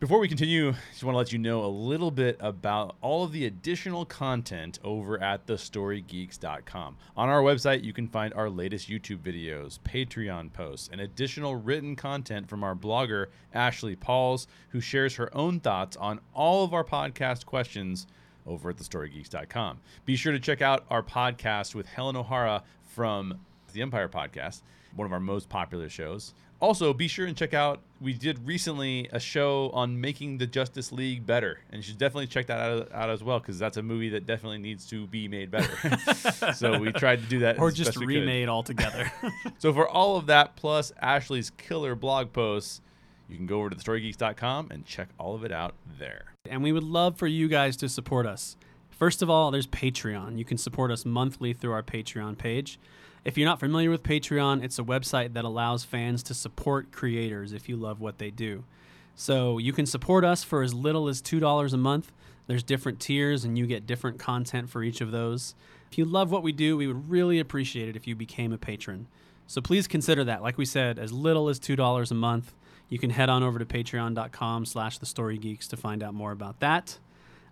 Before we continue, just want to let you know a little bit about all of the additional content over at thestorygeeks.com. On our website, you can find our latest YouTube videos, Patreon posts, and additional written content from our blogger, Ashley Pauls, who shares her own thoughts on all of our podcast questions over at thestorygeeks.com. Be sure to check out our podcast with Helen O'Hara from the Empire Podcast, one of our most popular shows. Also, be sure and check out. We did recently a show on making the Justice League better, and you should definitely check that out, out as well because that's a movie that definitely needs to be made better. [LAUGHS] so we tried to do that, Or just best we could. remade altogether. [LAUGHS] So for all of that, plus Ashley's killer blog posts, you can go over to thestorygeeks.com and check all of it out there. and we would love for you guys to support us. First of all, there's Patreon. You can support us monthly through our Patreon page. If you're not familiar with Patreon, it's a website that allows fans to support creators if you love what they do. So you can support us for as little as $2 a month. There's different tiers, and you get different content for each of those. If you love what we do, we would really appreciate it if you became a patron. So please consider that. Like we said, as little as $2 a month. You can head on over to patreon.com slash the story geeks to find out more about that.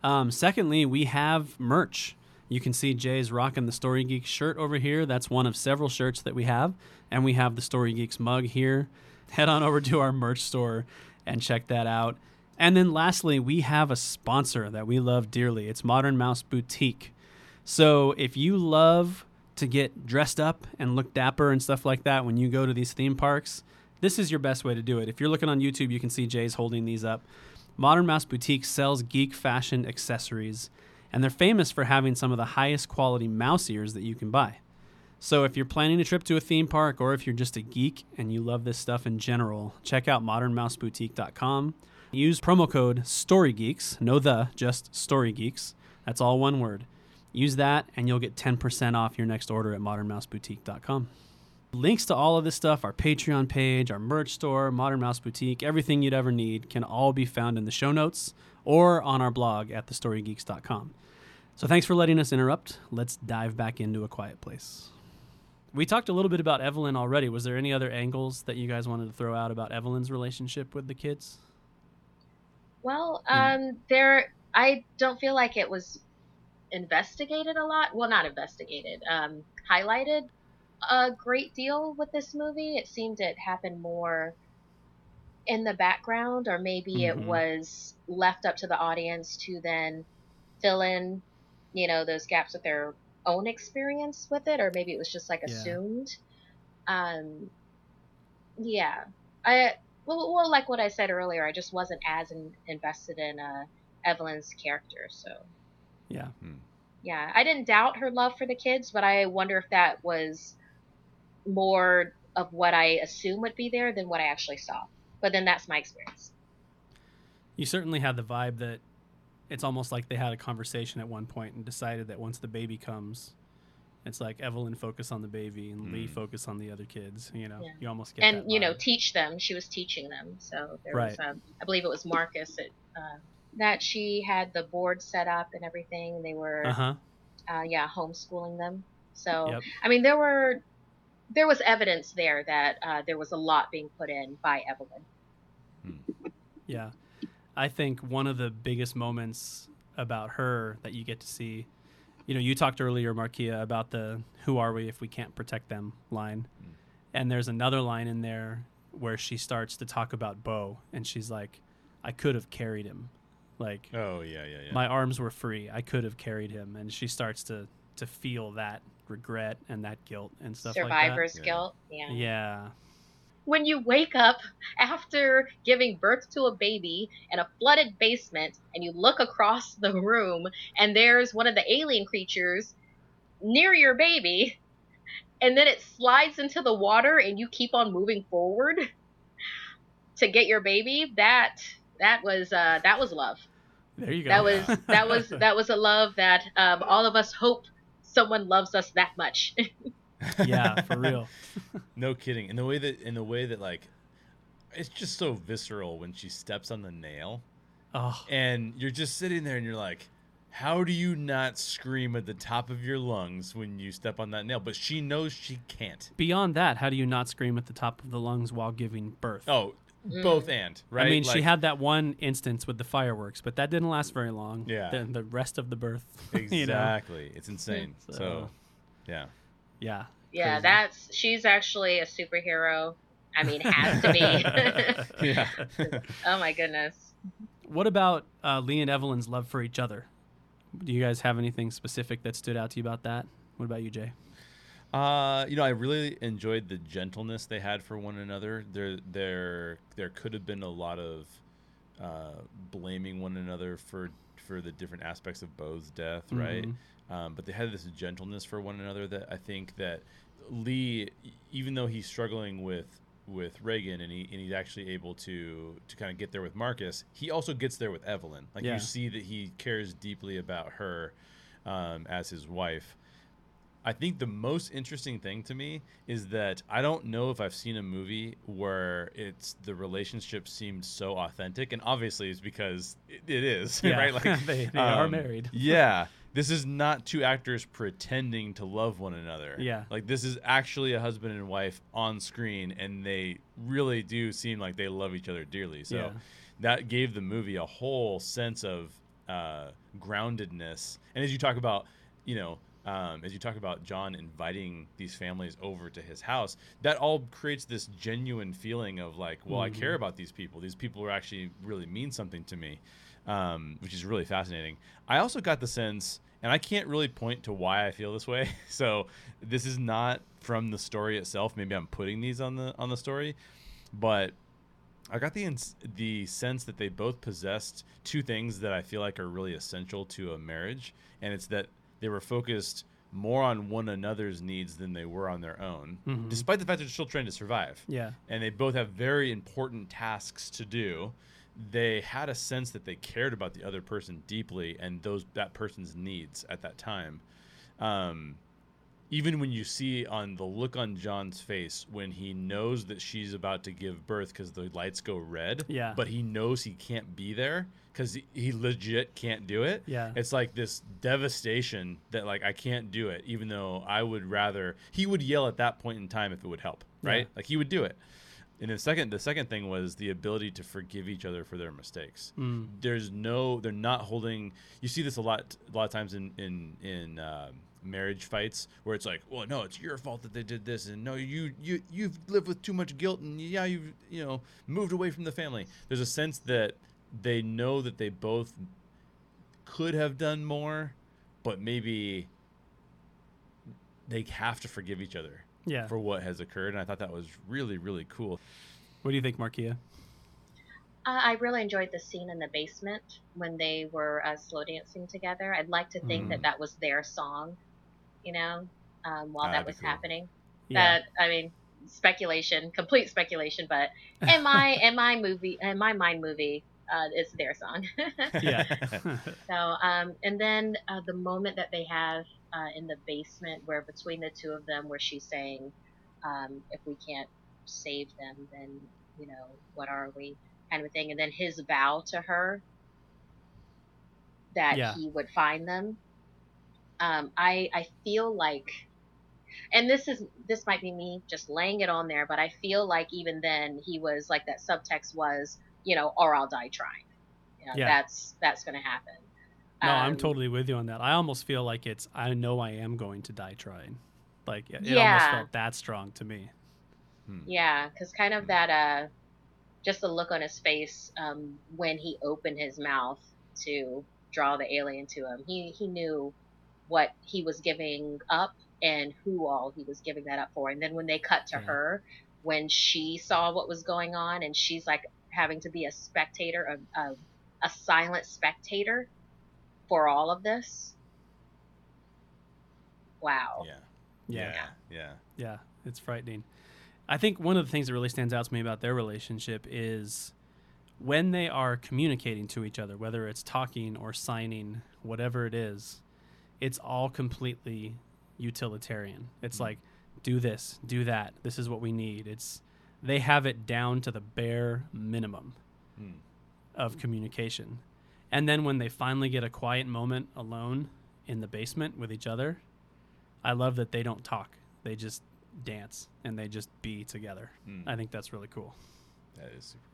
Um, secondly, we have merch. You can see Jay's rocking the Story Geeks shirt over here. That's one of several shirts that we have. And we have the Story Geeks mug here. Head on over to our merch store and check that out. And then lastly, we have a sponsor that we love dearly. It's Modern Mouse Boutique. So if you love to get dressed up and look dapper and stuff like that when you go to these theme parks, this is your best way to do it. If you're looking on YouTube, you can see Jay's holding these up. Modern Mouse Boutique sells geek fashion accessories, and they're famous for having some of the highest quality mouse ears that you can buy. So if you're planning a trip to a theme park or if you're just a geek and you love this stuff in general, check out modernmouseboutique.com. Use promo code StoryGeeks, no the, just StoryGeeks. That's all one word. Use that and you'll get 10% off your next order at modernmouseboutique.com. Links to all of this stuff, our Patreon page, our merch store, Modern Mouse Boutique, everything you'd ever need can all be found in the show notes or on our blog at thestorygeeks.com. So thanks for letting us interrupt. Let's dive back into A Quiet Place. We talked a little bit about Evelyn already. Was there any other angles that you guys wanted to throw out about Evelyn's relationship with the kids? Well, um, there, I don't feel like it was investigated a lot. Well, not investigated, um, highlighted a great deal with this movie. It seemed it happened more in the background, or maybe Mhm. it was left up to the audience to then fill in, you know, those gaps with their own experience with it, or maybe it was just like Yeah. assumed. Um, yeah, I well, well, like what I said earlier, I just wasn't as in, invested in uh, Evelyn's character, so Yeah. yeah, I didn't doubt her love for the kids, but I wonder if that was more of what I assume would be there than what I actually saw. But then that's my experience. You certainly had the vibe that it's almost like they had a conversation at one point and decided that once the baby comes, it's like Evelyn focus on the baby and Lee Mm. focus on the other kids. You know, Yeah. you almost get and that you know teach them she was teaching them so there was um, i believe it was marcus that, uh, that she had the board set up and everything they were uh huh. uh, yeah homeschooling them so Yep. i mean there were there was evidence there that uh, there was a lot being put in by evelyn Yeah. I think one of the biggest moments about her that you get to see, you know, you talked earlier, Markeia, about the who are we if we can't protect them line. Mm. And there's another line in there where she starts to talk about Beau and she's like, I could have carried him. Like, Oh yeah, yeah, yeah. my arms were free. I could have carried him. And she starts to, to feel that regret and that guilt and stuff survivor's Yeah. guilt like that. Yeah. when you wake up [LAUGHS] after giving birth to a baby in a flooded basement and you look across the room and there's one of the alien creatures near your baby and then it slides into the water and you keep on moving forward [LAUGHS] to get your baby that that was uh that was love There you go. that was that was [LAUGHS] that was a love that um, all of us hope someone loves us that much [LAUGHS] yeah, [LAUGHS] for real. no kidding. In the way that in the way that like it's just so visceral when she steps on the nail Oh, and you're just sitting there and you're like how do you not scream at the top of your lungs when you step on that nail? But she knows she can't. beyond that, how do you not scream at the top of the lungs while giving birth? Oh. Both and right. I mean, she had that one instance with the fireworks, but that didn't last very long. Yeah. The, the rest of the birth. exactly. [LAUGHS] you know? It's insane. So- so yeah. Yeah. yeah Crazy. that's she's actually a superhero i mean has to be [LAUGHS] Yeah. [LAUGHS] oh my goodness What about uh, Lee and Evelyn's love for each other? Do you guys have anything specific that stood out to you about that? What about you, Jay? Uh, you know, I really enjoyed the gentleness they had for one another. There, there, there could have been a lot of uh, blaming one another for for the different aspects of Beau's death, right? Mhm. Um, but they had this gentleness for one another that I think that Lee, even though he's struggling with with Regan and he and he's actually able to to kind of get there with Marcus, he also gets there with Evelyn. Like Yeah. you see that he cares deeply about her um, as his wife. I think the most interesting thing to me is that I don't know if I've seen a movie where it's the relationship seemed so authentic, and obviously it's because it, it is, [LAUGHS] Yeah. right? Like [LAUGHS] they, they are um, married. [LAUGHS] yeah, this is not two actors pretending to love one another. Yeah. like this is actually a husband and wife on screen, and they really do seem like they love each other dearly. So Yeah. that gave the movie a whole sense of uh, groundedness. And as you talk about, you know, um, as you talk about John inviting these families over to his house, that all creates this genuine feeling of like, well, I care Mhm. about these people. These people are actually really mean something to me, um, which is really fascinating. I also got the sense, and I can't really point to why I feel this way. [LAUGHS] So this is not from the story itself. Maybe I'm putting these on the on the story, but I got the ins- the sense that they both possessed two things that I feel like are really essential to a marriage, and it's that they were focused more on one another's needs than they were on their own, Mhm. despite the fact that they're still trying to survive. Yeah. And they both have very important tasks to do. They had a sense that they cared about the other person deeply and those that person's needs at that time. Um, even when you see on the look on John's face when he knows that she's about to give birth because the lights go red, Yeah. but he knows he can't be there because he, legit can't do it. Yeah. It's like this devastation that like I can't do it, even though I would rather. He would yell at that point in time if it would help, right? Yeah. Like he would do it. And the second, the second thing was the ability to forgive each other for their mistakes Mm. there's no they're not holding you see this a lot a lot of times in in in um marriage fights where it's like well no it's your fault that they did this and no you you you've lived with too much guilt and yeah you've you know moved away from the family there's a sense that they know that they both could have done more but maybe they have to forgive each other Yeah. for what has occurred, and I thought that was really really cool. What do you think, Markeia? Uh, I really enjoyed the scene in the basement when they were uh, slow dancing together. I'd like to think Mhm. that that was their song, you know, um, while that that'd be was cool. happening. Yeah. That I mean, speculation, complete speculation, but [LAUGHS] in my in my movie, in my mind movie, uh, it's their song. [LAUGHS] yeah. [LAUGHS] so, um, and then uh, the moment that they have uh, in the basement, where between the two of them, where she's saying, um, "If we can't save them, then you know what are we?" kind of thing, and then his vow to her that Yeah. he would find them. Um, I I feel like, and this is this might be me just laying it on there, but I feel like even then he was like that subtext was, you know, or I'll die trying. You know, Yeah. that's that's going to happen. no, I'm Um, totally with you on that. I almost feel like it's I know I am going to die trying. Like it, it almost felt that strong to me. Hmm. Yeah, because kind of that uh, just the look on his face um, when he opened his mouth to draw the alien to him. He he knew what he was giving up and who all he was giving that up for. And then when they cut to Yeah. her, when she saw what was going on, and she's like having to be a spectator, a a, a silent spectator for all of this. Wow. yeah. Yeah. yeah, yeah. Yeah, it's frightening. I think one of the things that really stands out to me about their relationship is when they are communicating to each other, whether it's talking or signing, whatever it is, it's all completely utilitarian. It's Mhm. like, do this, do that. This is what we need. It's they have it down to the bare minimum Hmm. of communication. And then when they finally get a quiet moment alone in the basement with each other, I love that they don't talk. They just dance and they just be together. Hmm. I think that's really cool. That is super cool.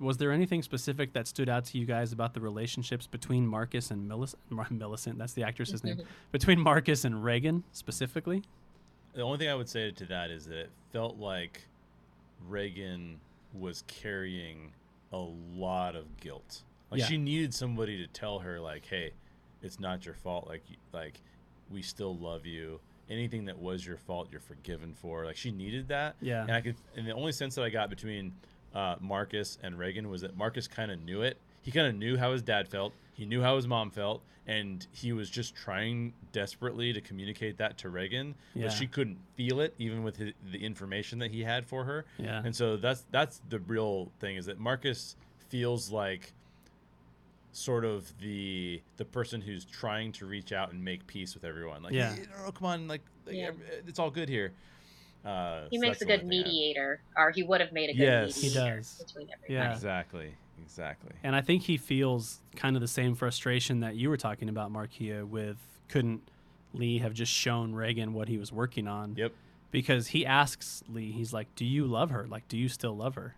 Was there anything specific that stood out to you guys about the relationships between Marcus and Millicent? [LAUGHS] Millicent, that's the actress's name. Mm-hmm. Between Marcus and Regan specifically? The only thing I would say to that is that it felt like Regan was carrying a lot of guilt. Like Yeah. she needed somebody to tell her, like, "Hey, it's not your fault. Like, like we still love you. Anything that was your fault, you're forgiven for." Like she needed that. Yeah. And I could, and the only sense that I got between uh, Marcus and Regan was that Marcus kind of knew it. He kind of knew how his dad felt. He knew how his mom felt, and he was just trying desperately to communicate that to Regan, Yeah. but she couldn't feel it, even with his, the information that he had for her. Yeah. And so that's that's the real thing is that Marcus feels like sort of the the person who's trying to reach out and make peace with everyone. Like, Yeah. "Hey, no, no, come on, like, like, Yeah. it's all good here. Uh, He so makes a good mediator, or he would have made a good Yes. He does. between everybody. Yeah. Exactly. Exactly. And I think he feels kind of the same frustration that you were talking about, Markeia, with couldn't Lee have just shown Regan what he was working on? Yep. Because he asks Lee, he's like, Do you love her? Like, do you still love her?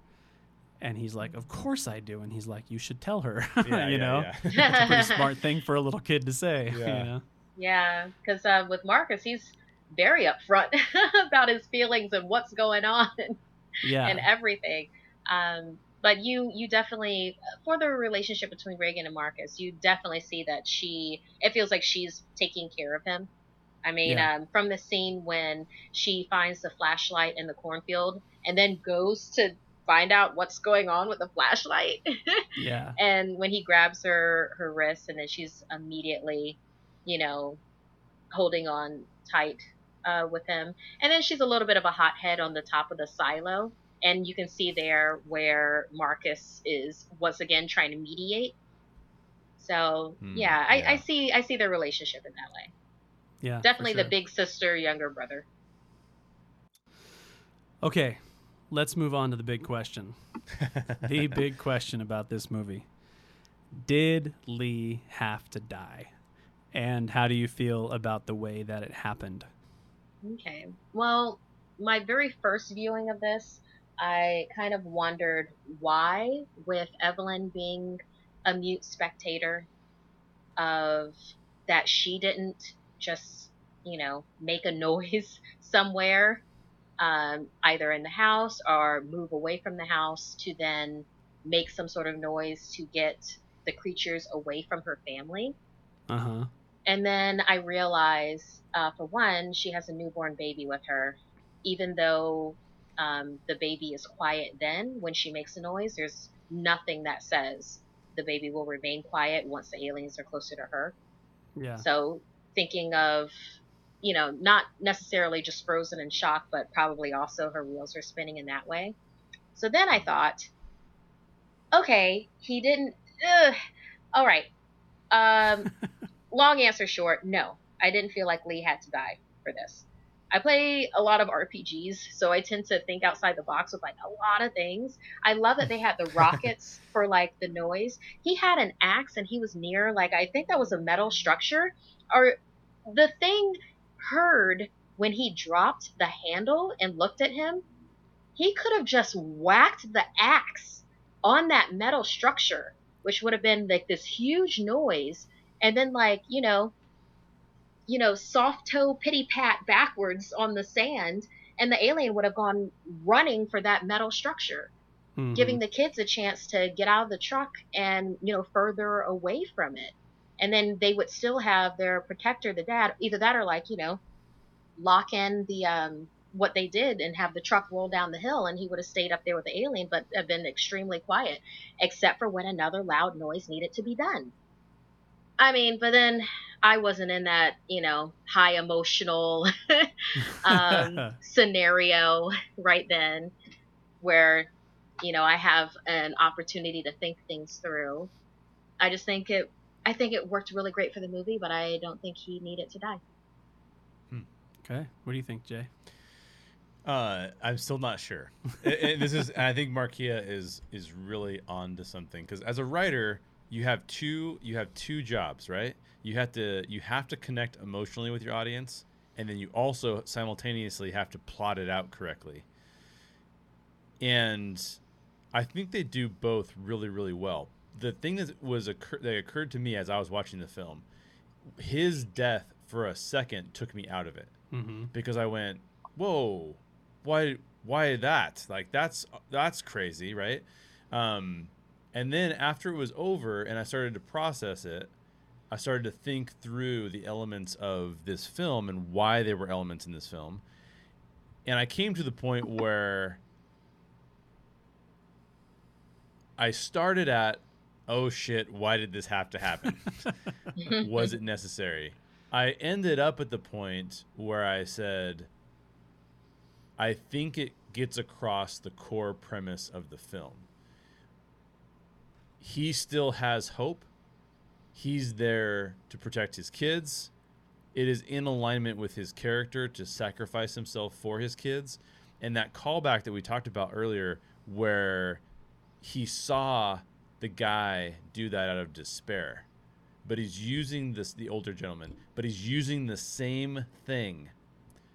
And he's like, Of course I do. And he's like, You should tell her. Yeah, [LAUGHS] you yeah, know? yeah. It's a pretty [LAUGHS] smart thing for a little kid to say. [LAUGHS] Yeah. You know? Yeah, because uh, with Marcus, he's very upfront [LAUGHS] about his feelings and what's going on and, [LAUGHS] Yeah. and everything. Um, but you, you definitely for the relationship between Regan and Marcus, you definitely see that she. It feels like she's taking care of him. I mean, Yeah. um, from the scene when she finds the flashlight in the cornfield and then goes to find out what's going on with the flashlight. [LAUGHS] yeah. and when he grabs her her wrist and then she's immediately you know holding on tight uh, with him and then she's a little bit of a hothead on the top of the silo and you can see there where marcus is once again trying to mediate so Hmm, yeah, I, I see i see their relationship in that way Yeah. for definitely the big sister younger brother Okay. Let's move on to the big question. [LAUGHS] the big question about this movie Did Lee have to die? And how do you feel about the way that it happened? Okay. Well, my very first viewing of this, I kind of wondered why, with Evelyn being a mute spectator, of that she didn't just, you know, make a [LAUGHS] noise somewhere, um, either in the house or move away from the house to then make some sort of noise to get the creatures away from her family. Uh huh. And then I realize, uh, for one, she has a newborn baby with her. Even though um, the baby is quiet then, when she makes a noise, there's nothing that says the baby will remain quiet once the aliens are closer to her. Yeah. So thinking of, you know, not necessarily just frozen in shock, but probably also her wheels are spinning in that way. So then I thought, okay, he didn't. Ugh, all right. Um, [LAUGHS] long answer short, no, I didn't feel like Lee had to die for this. I play a lot of RPGs, so I tend to think outside the box with like a lot of things. I love that they had the [LAUGHS] rockets for like the noise. He had an axe and he was near like I think that was a metal structure or the thing heard when he dropped the handle and looked at him. He could have just whacked the axe on that metal structure, which would have been like this huge noise and then like, you know, you know, soft toe pity pat backwards on the sand, and the alien would have gone running for that metal structure, mm-hmm. giving the kids a chance to get out of the truck and, you know, further away from it. And then they would still have their protector, the dad, either that or like, you know, lock in the um what they did and have the truck roll down the hill and he would have stayed up there with the alien but have been extremely quiet except for when another loud noise needed to be done I mean, but then I wasn't in that, you know, high emotional [LAUGHS] um, [LAUGHS] scenario right then where, you know, I have an opportunity to think things through. I just think it, I think it worked really great for the movie, but I don't think he needed to die. Hmm. Okay. What do you think, Jay? Uh, I'm still not sure. it, it, this is, I think Markeia is is really on to something because as a writer, you have two you have two jobs, right? You have to you have to connect emotionally with your audience, and then you also simultaneously have to plot it out correctly. And I think they do both really really well. The thing that was occur- that occurred to me as I was watching the film, his death for a second took me out of it mm-hmm. because I went, "Whoa, why why that? Like that's that's crazy, right?" Um, and then after it was over and I started to process it, I started to think through the elements of this film and why they were elements in this film. And I came to the point where I started at, oh shit, why did this have to happen? [LAUGHS] was it necessary? I ended up at the point where I said, I think it gets across the core premise of the film he still has hope. He's there to protect his kids. It is in alignment with his character to sacrifice himself for his kids. And that callback that we talked about earlier, where he saw the guy do that out of despair, but he's using this, the older gentleman, but he's using the same thing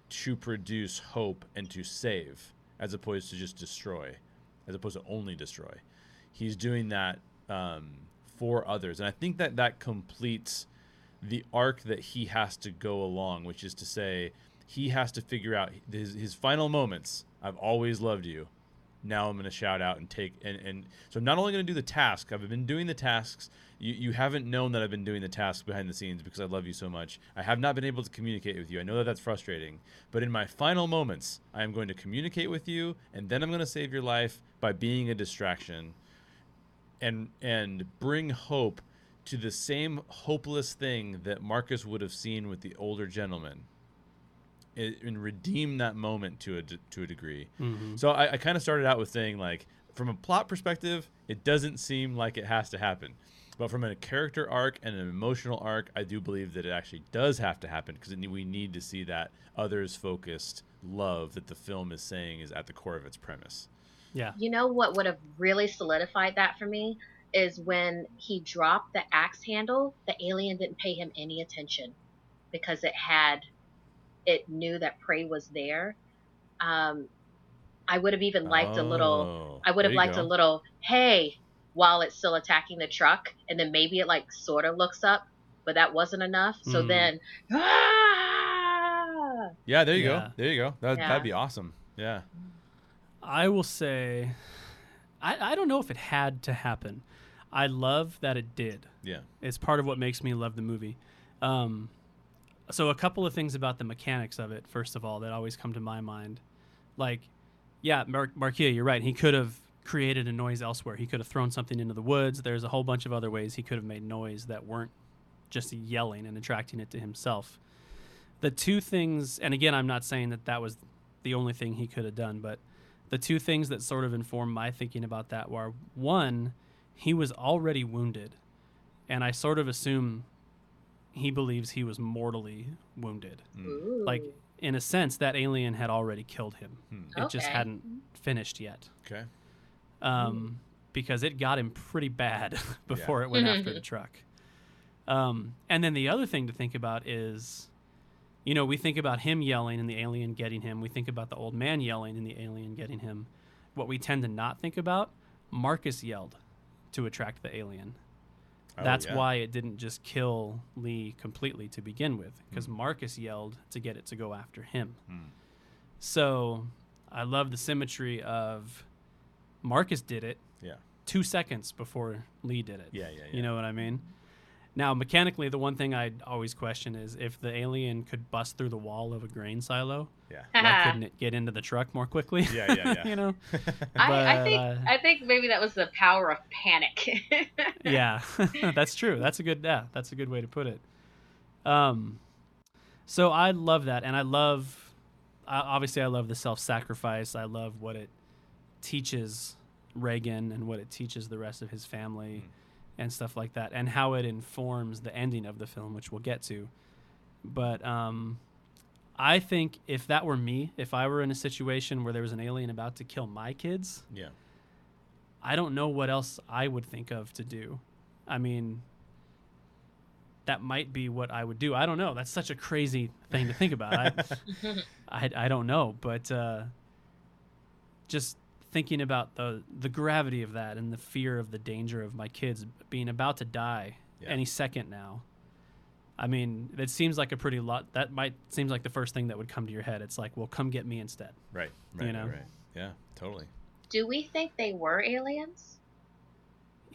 to produce hope and to save, as opposed to just destroy, as opposed to only destroy. He's doing that um, for others. And I think that that completes the arc that he has to go along, which is to say, he has to figure out his, his final moments. I've always loved you. Now I'm going to shout out and take and, and so I'm not only going to do the task. I've been doing the tasks. You you haven't known that I've been doing the tasks behind the scenes because I love you so much. I have not been able to communicate with you. I know that that's frustrating. But in my final moments, I am going to communicate with you, and then I'm going to save your life by being a distraction and and bring hope to the same hopeless thing that Marcus would have seen with the older gentleman, and, and redeem that moment to a to a degree. Mm-hmm. So I, I kind of started out with saying like, from a plot perspective, it doesn't seem like it has to happen. But from a character arc and an emotional arc, I do believe that it actually does have to happen because we need to see that others focused love that the film is saying is at the core of its premise. Yeah. You know what would have really solidified that for me is when he dropped the axe handle, the alien didn't pay him any attention because it had it knew that prey was there. Um, I would have even liked oh, a little I would have liked go. a little hey while it's still attacking the truck and then maybe it like sort of looks up but that wasn't enough. So mm. then ah! Yeah, there you yeah. go. There you go. That, yeah. That'd be awesome. Yeah. I will say, I, I don't know if it had to happen. I love that it did. Yeah. It's part of what makes me love the movie. Um, so a couple of things about the mechanics of it. First of all, that always come to my mind, like, yeah, Mar- Markeia, you're right. He could have created a noise elsewhere. He could have thrown something into the woods. There's a whole bunch of other ways he could have made noise that weren't just yelling and attracting it to himself. The two things, and again, I'm not saying that that was the only thing he could have done, but the two things that sort of informed my thinking about that were one, he was already wounded, and I sort of assume he believes he was mortally wounded. Mm. Ooh. Like in a sense, that alien had already killed him. Hmm. It just hadn't finished yet, Okay. um, because it got him pretty bad [LAUGHS] before it went after the truck. Um, and then the other thing to think about is, you know, we think about him yelling and the alien getting him. We think about the old man yelling and the alien getting him. What we tend to not think about, Marcus yelled to attract the alien. Oh, That's yeah. why it didn't just kill Lee completely to begin with, because Marcus yelled to get it to go after him. Hmm. So I love the symmetry of Marcus did it Yeah. two seconds before Lee did it. Yeah, yeah, yeah. You know what I mean? Now, mechanically, the one thing I'd always question is if the alien could bust through the wall of a grain silo, Yeah. [LAUGHS] why couldn't it get into the truck more quickly? Yeah, yeah, yeah. [LAUGHS] you know? [LAUGHS] I, I think uh, I think maybe that was the power of panic. yeah, that's true. That's a good yeah, that's a good way to put it. Um, so I love that, and I love, I obviously, I love the self-sacrifice. I love what it teaches Regan and what it teaches the rest of his family, and stuff like that, and how it informs the ending of the film, which we'll get to. But um, I think if that were me, if I were in a situation where there was an alien about to kill my kids, Yeah. I don't know what else I would think of to do. I mean, that might be what I would do. I don't know. That's such a crazy thing to think about. I, [LAUGHS] I, I don't know, but uh, just thinking about the the gravity of that and the fear of the danger of my kids being about to die Yeah. any second now. I mean, it seems like a pretty lot. That might seems like the first thing that would come to your head. It's like, well, come get me instead. Right. Right. You know? Right. Yeah. Totally. Do we think they were aliens?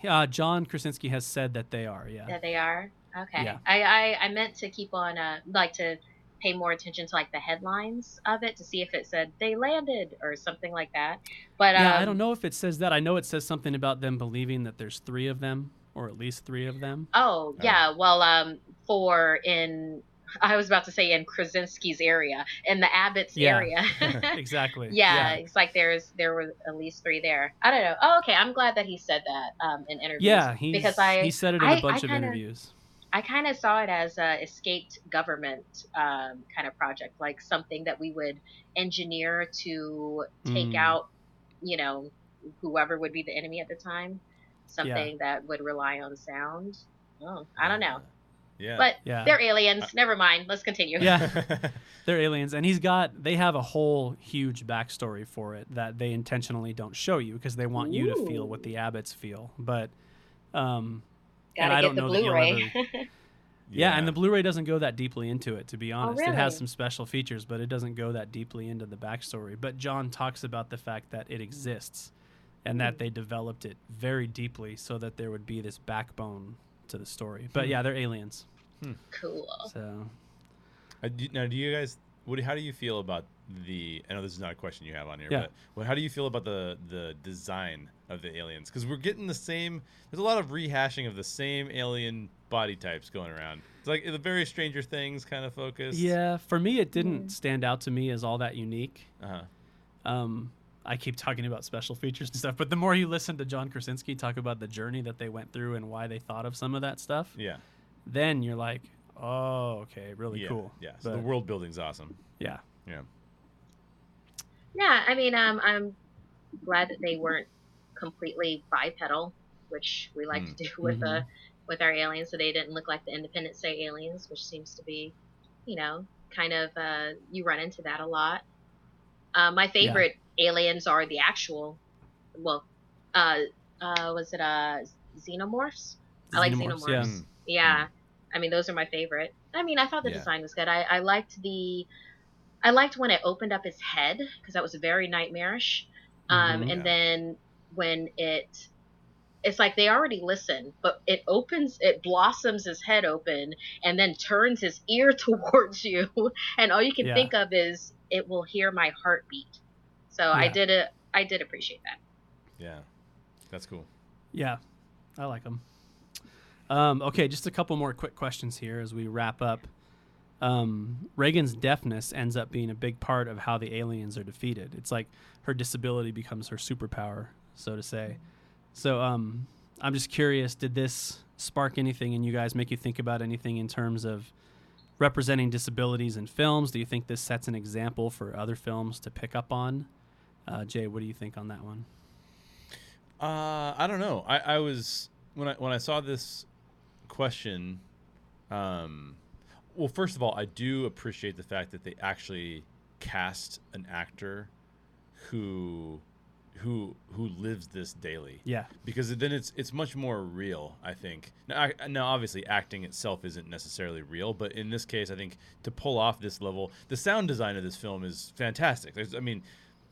Uh, John Krasinski has said that they are. Yeah. That they are. Okay. Yeah. I, I I meant to keep on uh like to pay more attention to like the headlines of it to see if it said they landed or something like that. But Yeah, um, I don't know if it says that. I know it says something about them believing that there's three of them, or at least three of them. Oh yeah. Well, um, for in I was about to say in Krasinski's area in the Abbott's Yeah. area. [LAUGHS] [LAUGHS] exactly. yeah, it's like there's there were at least three there. I don't know. Oh, okay. I'm glad that he said that um, in interviews. Yeah, he's, because I he said it in I- a bunch I of kinda- interviews. I kind of saw it as a escaped government um, kind of project, like something that we would engineer to take Mm. out, you know, whoever would be the enemy at the time. Something that would rely on sound. Oh, I don't know, Yeah. but Yeah. they're aliens. Never mind. Let's continue. Yeah, [LAUGHS] they're aliens, and he's got. They have a whole huge backstory for it that they intentionally don't show you because they want you to feel what the Abbotts feel. But, um, Gotta and I get don't the know that you'll Blu-ray. [LAUGHS] yeah. and the Blu-ray doesn't go that deeply into it. To be honest, it has Oh, some special features, but it doesn't go that deeply into the backstory. But John talks about the fact that it exists, and Hmm. that they developed it very deeply so that there would be this backbone to the story. But Hmm. yeah, they're aliens. cool. So Uh, do, now, do you guys? What? How do you feel about the? I know this is not a question you have on here, Yeah. but well, how do you feel about the the design of the aliens? Because we're getting the same. There's a lot of rehashing of the same alien body types going around. It's like the very Stranger Things kind of focus. yeah, for me, it didn't Mm. stand out to me as all that unique. Uh-huh. Um, I keep talking about special features and stuff, but the more you listen to John Krasinski talk about the journey that they went through and why they thought of some of that stuff, Yeah. then you're like, oh, okay, really yeah. cool. Yeah. So the world building's awesome. Yeah. Yeah. Yeah, I mean, um, I'm glad that they weren't completely bipedal, which we like Mm. to do [LAUGHS] with uh, with our aliens. So they didn't look like the Independence Day aliens, which seems to be, you know, kind of uh, you run into that a lot. Uh, my favorite aliens are the actual, well, uh, uh, was it uh, xenomorphs? I like Xenomorphs, xenomorphs. Mm. Yeah, I mean those are my favorite. I mean, I thought the Yeah. design was good. I, I liked the, I liked when it opened up its head because that was very nightmarish. Um, Mhm. and Yeah. then when it it's like they already listen, but it opens, it blossoms his head open and then turns his ear [LAUGHS] towards you. And all you can Yeah. think of is, it will hear my heartbeat. So I did it. I did appreciate that. Yeah, that's cool. Yeah, I like them. Um, okay, just a couple more quick questions here as we wrap up. Um, Regan's deafness ends up being a big part of how the aliens are defeated. It's like her disability becomes her superpower, so to say. So um, I'm just curious did this spark anything in you guys, make you think about anything in terms of representing disabilities in films? Do you think this sets an example for other films to pick up on? Uh, Jay, what do you think on that one? Uh, I don't know. I, I was when I when I saw this question. Um, well, first of all, I do appreciate the fact that they actually cast an actor who who who lives this daily Yeah, because then it's it's much more real. I think now, I, now obviously acting itself isn't necessarily real, but in this case, I think to pull off this level, the sound design of this film is fantastic. There's, I mean,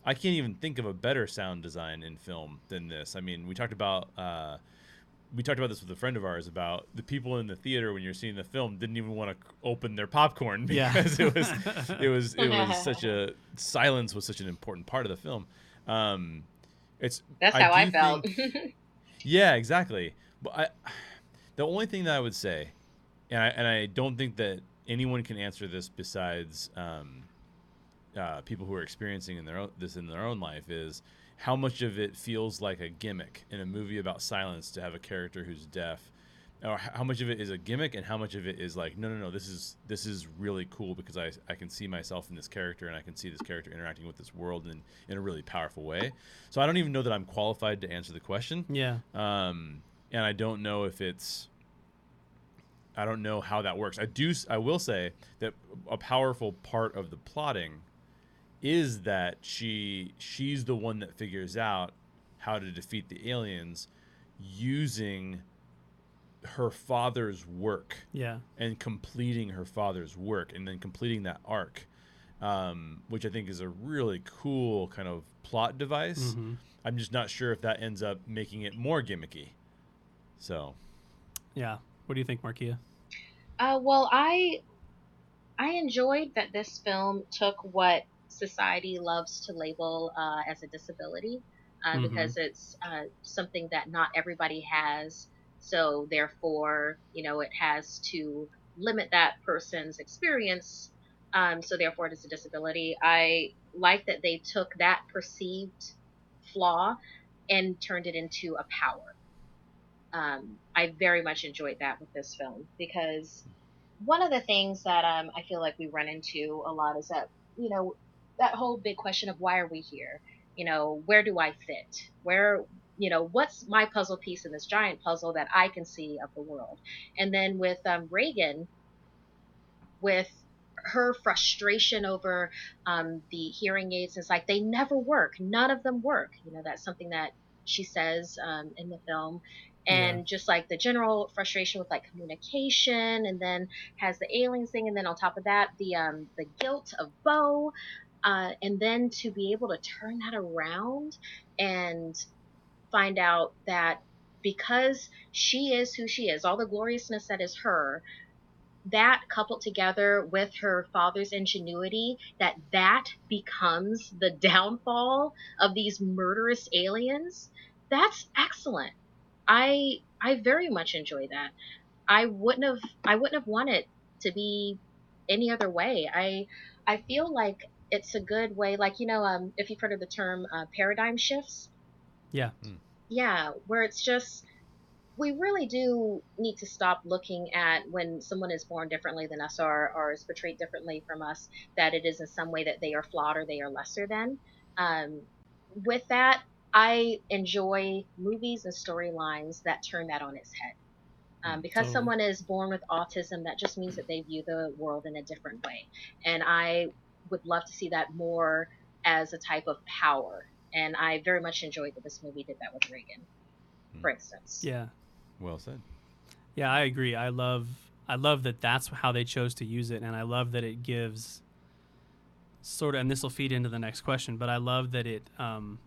I can't even think of a better sound design in film than this. I mean, we talked about. Uh, we talked about this with a friend of ours about the people in the theater when you're seeing the film didn't even want to open their popcorn Yeah. [LAUGHS] because it was it was it was [LAUGHS] such a silence was such an important part of the film. Um, it's That's how I, do felt. think- [LAUGHS] yeah, exactly. But I, the only thing that I would say, and I and I don't think that anyone can answer this besides um, uh, people who are experiencing in their own, this in their own life is how much of it feels like a gimmick in a movie about silence to have a character who's deaf or how much of it is a gimmick and how much of it is like no no no this is this is really cool because I, I can see myself in this character and I can see this character interacting with this world in, in a really powerful way so I don't even know that I'm qualified to answer the question yeah, um, and I don't know if it's. I don't know how that works. I do. I will say that a powerful part of the plotting is that she she's the one that figures out how to defeat the aliens using her father's work yeah, and completing her father's work and then completing that arc, um, which I think is a really cool kind of plot device. hmm I'm just not sure if that ends up making it more gimmicky. So, yeah. What do you think, Markeia? Uh, well, I I enjoyed that this film took what society loves to label uh, as a disability uh, Mhm. because it's uh, something that not everybody has. So therefore, you know, it has to limit that person's experience. Um, so therefore, it is a disability. I like that they took that perceived flaw and turned it into a power. Um, I very much enjoyed that with this film because one of the things that um, I feel like we run into a lot is that you know that whole big question of why are we here? You know, where do I fit? Where you know what's my puzzle piece in this giant puzzle that I can see of the world? And then with um, Regan, with her frustration over um, the hearing aids, it's like they never work. None of them work. You know, that's something that she says um, in the film and Yeah. just like the general frustration with like communication and then has the aliens thing and then on top of that the um the guilt of Beau uh, and then to be able to turn that around and find out that because she is who she is all the gloriousness that is her that coupled together with her father's ingenuity that that becomes the [LAUGHS] downfall of these murderous aliens that's excellent I I very much enjoy that. I wouldn't have I wouldn't have wanted to be any other way. I I feel like it's a good way, like you know, um, if you've heard of the term uh, paradigm shifts. Yeah. Mm. Yeah, where it's just we really do need to stop looking at when someone is born differently than us or, or is portrayed differently from us that it is in some way that they are flawed or they are lesser than. Um, with that, I enjoy movies and storylines that turn that on its head. Um, because Totally. someone is born with autism, that just means that they view the world in a different way. And I would love to see that more as a type of power. And I very much enjoyed that this movie did that with Regan, for instance. Yeah. well said. Yeah, I agree. I love I love that that's how they chose to use it and I love that it gives sort of and this will feed into the next question, but I love that it um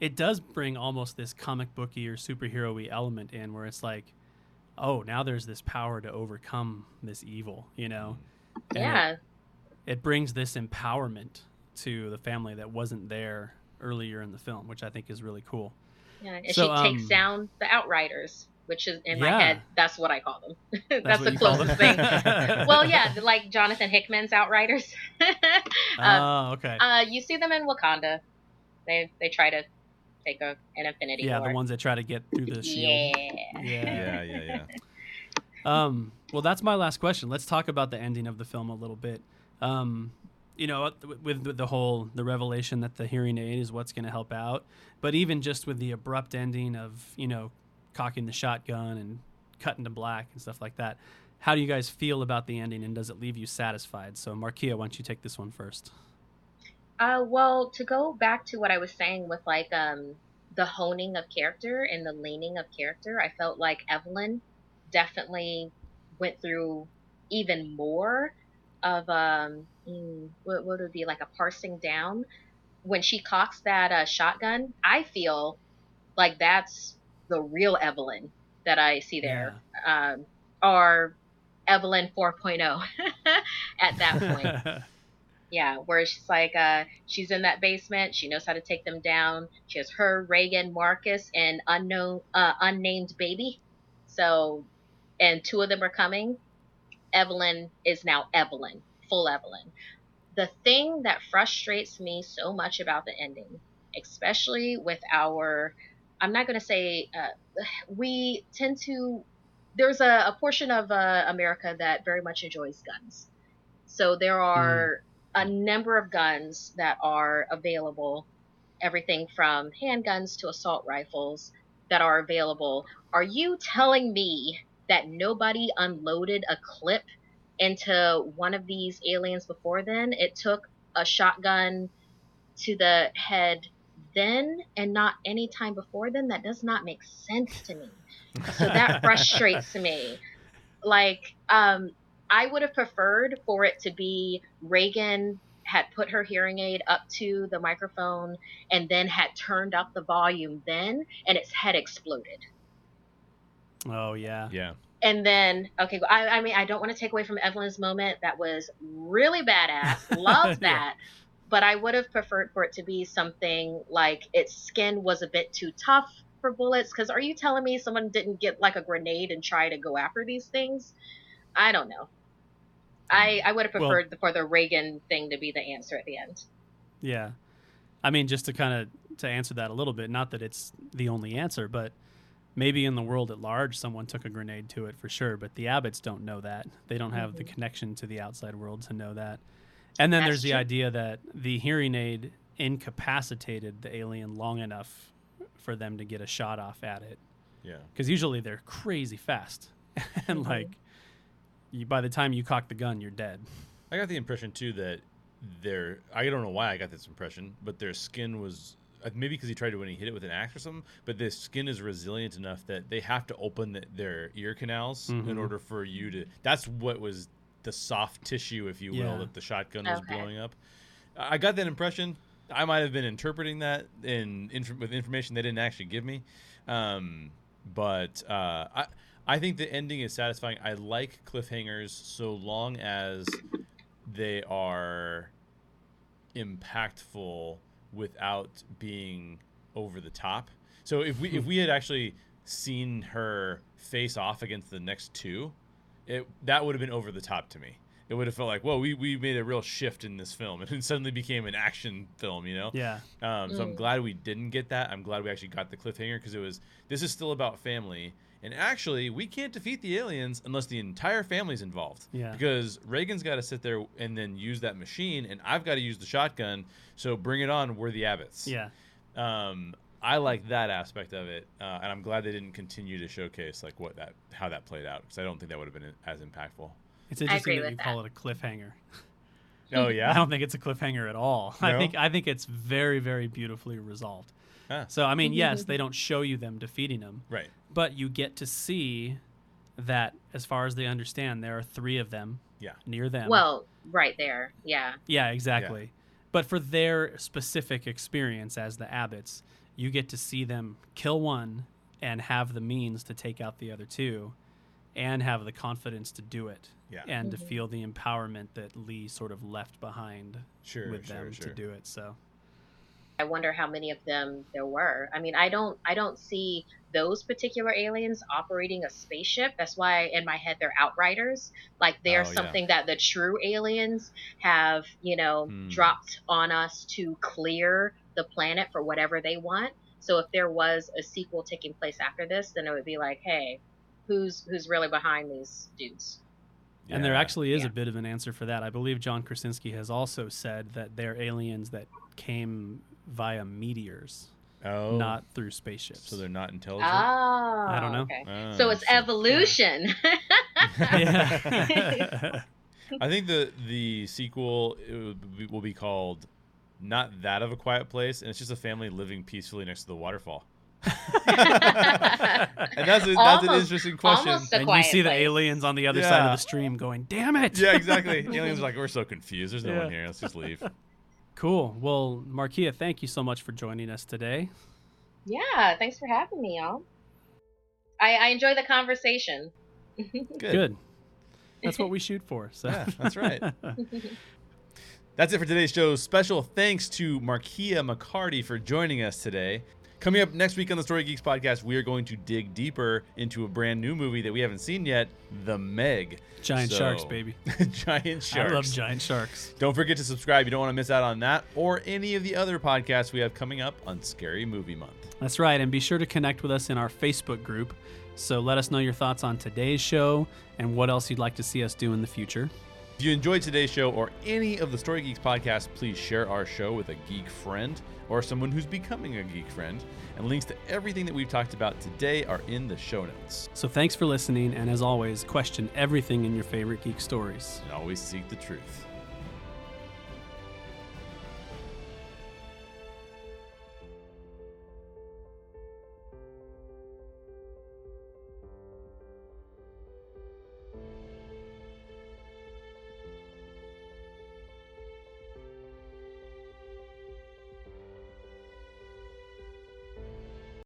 it does bring almost this comic booky or superhero-y element in where it's like, oh, now there's this power to overcome this evil, you know? And Yeah. it brings this empowerment to the family that wasn't there earlier in the film, which I think is really cool. Yeah. And So, she takes um, down the Outriders, which is in Yeah. my head, that's what I call them. [LAUGHS] that's, what the closest thing. [LAUGHS] well, yeah, like Jonathan Hickman's Outriders. [LAUGHS] uh, oh, okay. uh, you see them in Wakanda. They they try to take a, an Infinity yeah, War. the ones that try to get through the shield. Yeah. Yeah. Yeah, yeah, yeah. Um, well, that's my last question. Let's talk about the ending of the film a little bit. Um, you know, with, with the whole the revelation that the hearing aid is what's going to help out, but even just with the abrupt ending of you know cocking the shotgun and cutting to black and stuff like that. How do you guys feel about the ending, and does it leave you satisfied? So, Markeia, why don't you take this one first? Uh, well, to go back to what I was saying with like um the honing of character and the leaning of character, I felt like Evelyn definitely went through even more of um mm, what, what would it be like a parsing down when she cocks that uh, shotgun. I feel like that's the real Evelyn that I see there, um, or Evelyn 4.0 [LAUGHS] at that point. [LAUGHS] Yeah, where she's like, uh, she's in that basement. She knows how to take them down. She has her, Regan, Marcus, and unknown, uh, unnamed baby. So, and two of them are coming. Evelyn is now Evelyn, full Evelyn. The thing that frustrates me so much about the ending, especially with our, I'm not going to say, uh, we tend to, there's a, a portion of uh, America that very much enjoys guns. So there are a number of guns that are available, everything from handguns to assault rifles that are available. Are you telling me that nobody unloaded a clip into one of these aliens before then? It took a shotgun to the head then and not any time before then? That does not make sense to me. So that [LAUGHS] frustrates me. Like, um, I would have preferred for it to be Regan had put her hearing aid up to the microphone and then had turned up the volume then and its head exploded. Oh yeah. Yeah. And then, okay, I, I mean, I don't want to take away from Evelyn's moment. That was really badass. [LAUGHS] Love Yeah. that. But I would have preferred for it to be something like its skin was a bit too tough for bullets. Because are you telling me someone didn't get like a grenade and try to go after these things? I don't know. I, mm. I would have Well- preferred for the Regan thing to be the answer at the end. Yeah. I mean, just to kind of to answer that a little bit, not that it's the only answer, but maybe in the world at large, someone took a grenade to it for sure. But the Abbotts don't know that; they don't have the Mhm. connection to the outside world to know that. And then That's there's the true. idea that the hearing aid incapacitated the alien long enough for them to get a shot off at it, Yeah. because usually they're crazy fast, [LAUGHS] and Mhm. like, you, by the time you cock the gun, you're dead. I got the impression too that their I don't know why I got this impression, but their skin was maybe because he tried to when he hit it with an axe or something. But their skin is resilient enough that they have to open the, their ear canals in Mhm. order for you to. That's what was the soft tissue, if you will, Yeah. that the shotgun was Okay. blowing up. I I got that impression. I might have been interpreting that in, inf- with information they didn't actually give me, um, but uh, I I think the ending is satisfying. I like cliffhangers so long as they are impactful without being over the top. So if we if we had actually seen her face off against the next two, it that would have been over the top to me. It would have felt like, whoa, we, we made a real shift in this film, [LAUGHS] and it suddenly became an action film, you know. Yeah. Um, so I'm Mm. glad we didn't get that. I'm glad we actually got the cliffhanger because it was this is still about family, and actually we can't defeat the aliens unless the entire family's involved. Yeah. Because Regan's got to sit there and then use that machine, and I've got to use the shotgun. So bring it on. We're the Abbotts. Yeah. Um, I like that aspect of it, uh, and I'm glad they didn't continue to showcase like what that how that played out because I don't think that would have been as impactful. It's interesting agree that with you call it a cliffhanger. [LAUGHS] Oh yeah. I don't think it's a cliffhanger at all. [LAUGHS] I think I think it's very very beautifully resolved. Huh. So I mean, [LAUGHS] yes, they don't show you them defeating them, Right. But you get to see that as far as they understand, there are three of them. Yeah. Near them. Well, right there. Yeah. yeah, exactly. But for their specific experience as the Abbotts, you get to see them kill one and have the means to take out the other two and have the confidence to do it Yeah. and to Mhm. feel the empowerment that Lee sort of left behind Sure, with sure, them sure. to do it. So I wonder how many of them there were. I mean, I don't I don't see those particular aliens operating a spaceship. That's why in my head they're outriders. Like they're Oh, yeah. something that the true aliens have, you know, Hmm. dropped on us to clear the planet for whatever they want. So if there was a sequel taking place after this, then it would be like, hey, who's who's really behind these dudes? And there actually is Yeah. a bit of an answer for that. I believe John Krasinski has also said that they're aliens that came via meteors, oh, not through spaceships. so they're not intelligent. Oh, I don't know. Okay. Oh, So it's interesting. evolution. yeah. [LAUGHS] I think the the sequel it will be, will be called not that of a quiet place, and it's just a family living peacefully next to the waterfall. [LAUGHS] And that's a, that's an interesting question. and you quiet see the aliens on the other side of the stream going, "Damn it!" yeah, exactly. [LAUGHS] Aliens are like, we're so confused. There's no Yeah. one here. Let's just leave. Cool. Well, Markeia, thank you so much for joining us today. Yeah, thanks for having me, y'all. I, I enjoy the conversation. [LAUGHS] Good. Good. That's what we shoot for. So. [LAUGHS] Yeah, that's right. [LAUGHS] That's it for today's show. Special thanks to Markeia McCarty for joining us today. Coming up next week on the Story Geeks podcast, we are going to dig deeper into a brand new movie that we haven't seen yet, The Meg. giant So- sharks, baby. [LAUGHS] giant sharks. I love giant sharks. Don't forget to subscribe. You don't want to miss out on that or any of the other podcasts we have coming up on Scary Movie Month. That's right. And be sure to connect with us in our Facebook group. So let us know your thoughts on today's show and what else you'd like to see us do in the future. If you enjoyed today's show or any of the Story Geeks podcasts, please share our show with a geek friend or someone who's becoming a geek friend. And links to everything that we've talked about today are in the show notes. So thanks for listening. And as always, question everything in your favorite geek stories. And always seek the truth.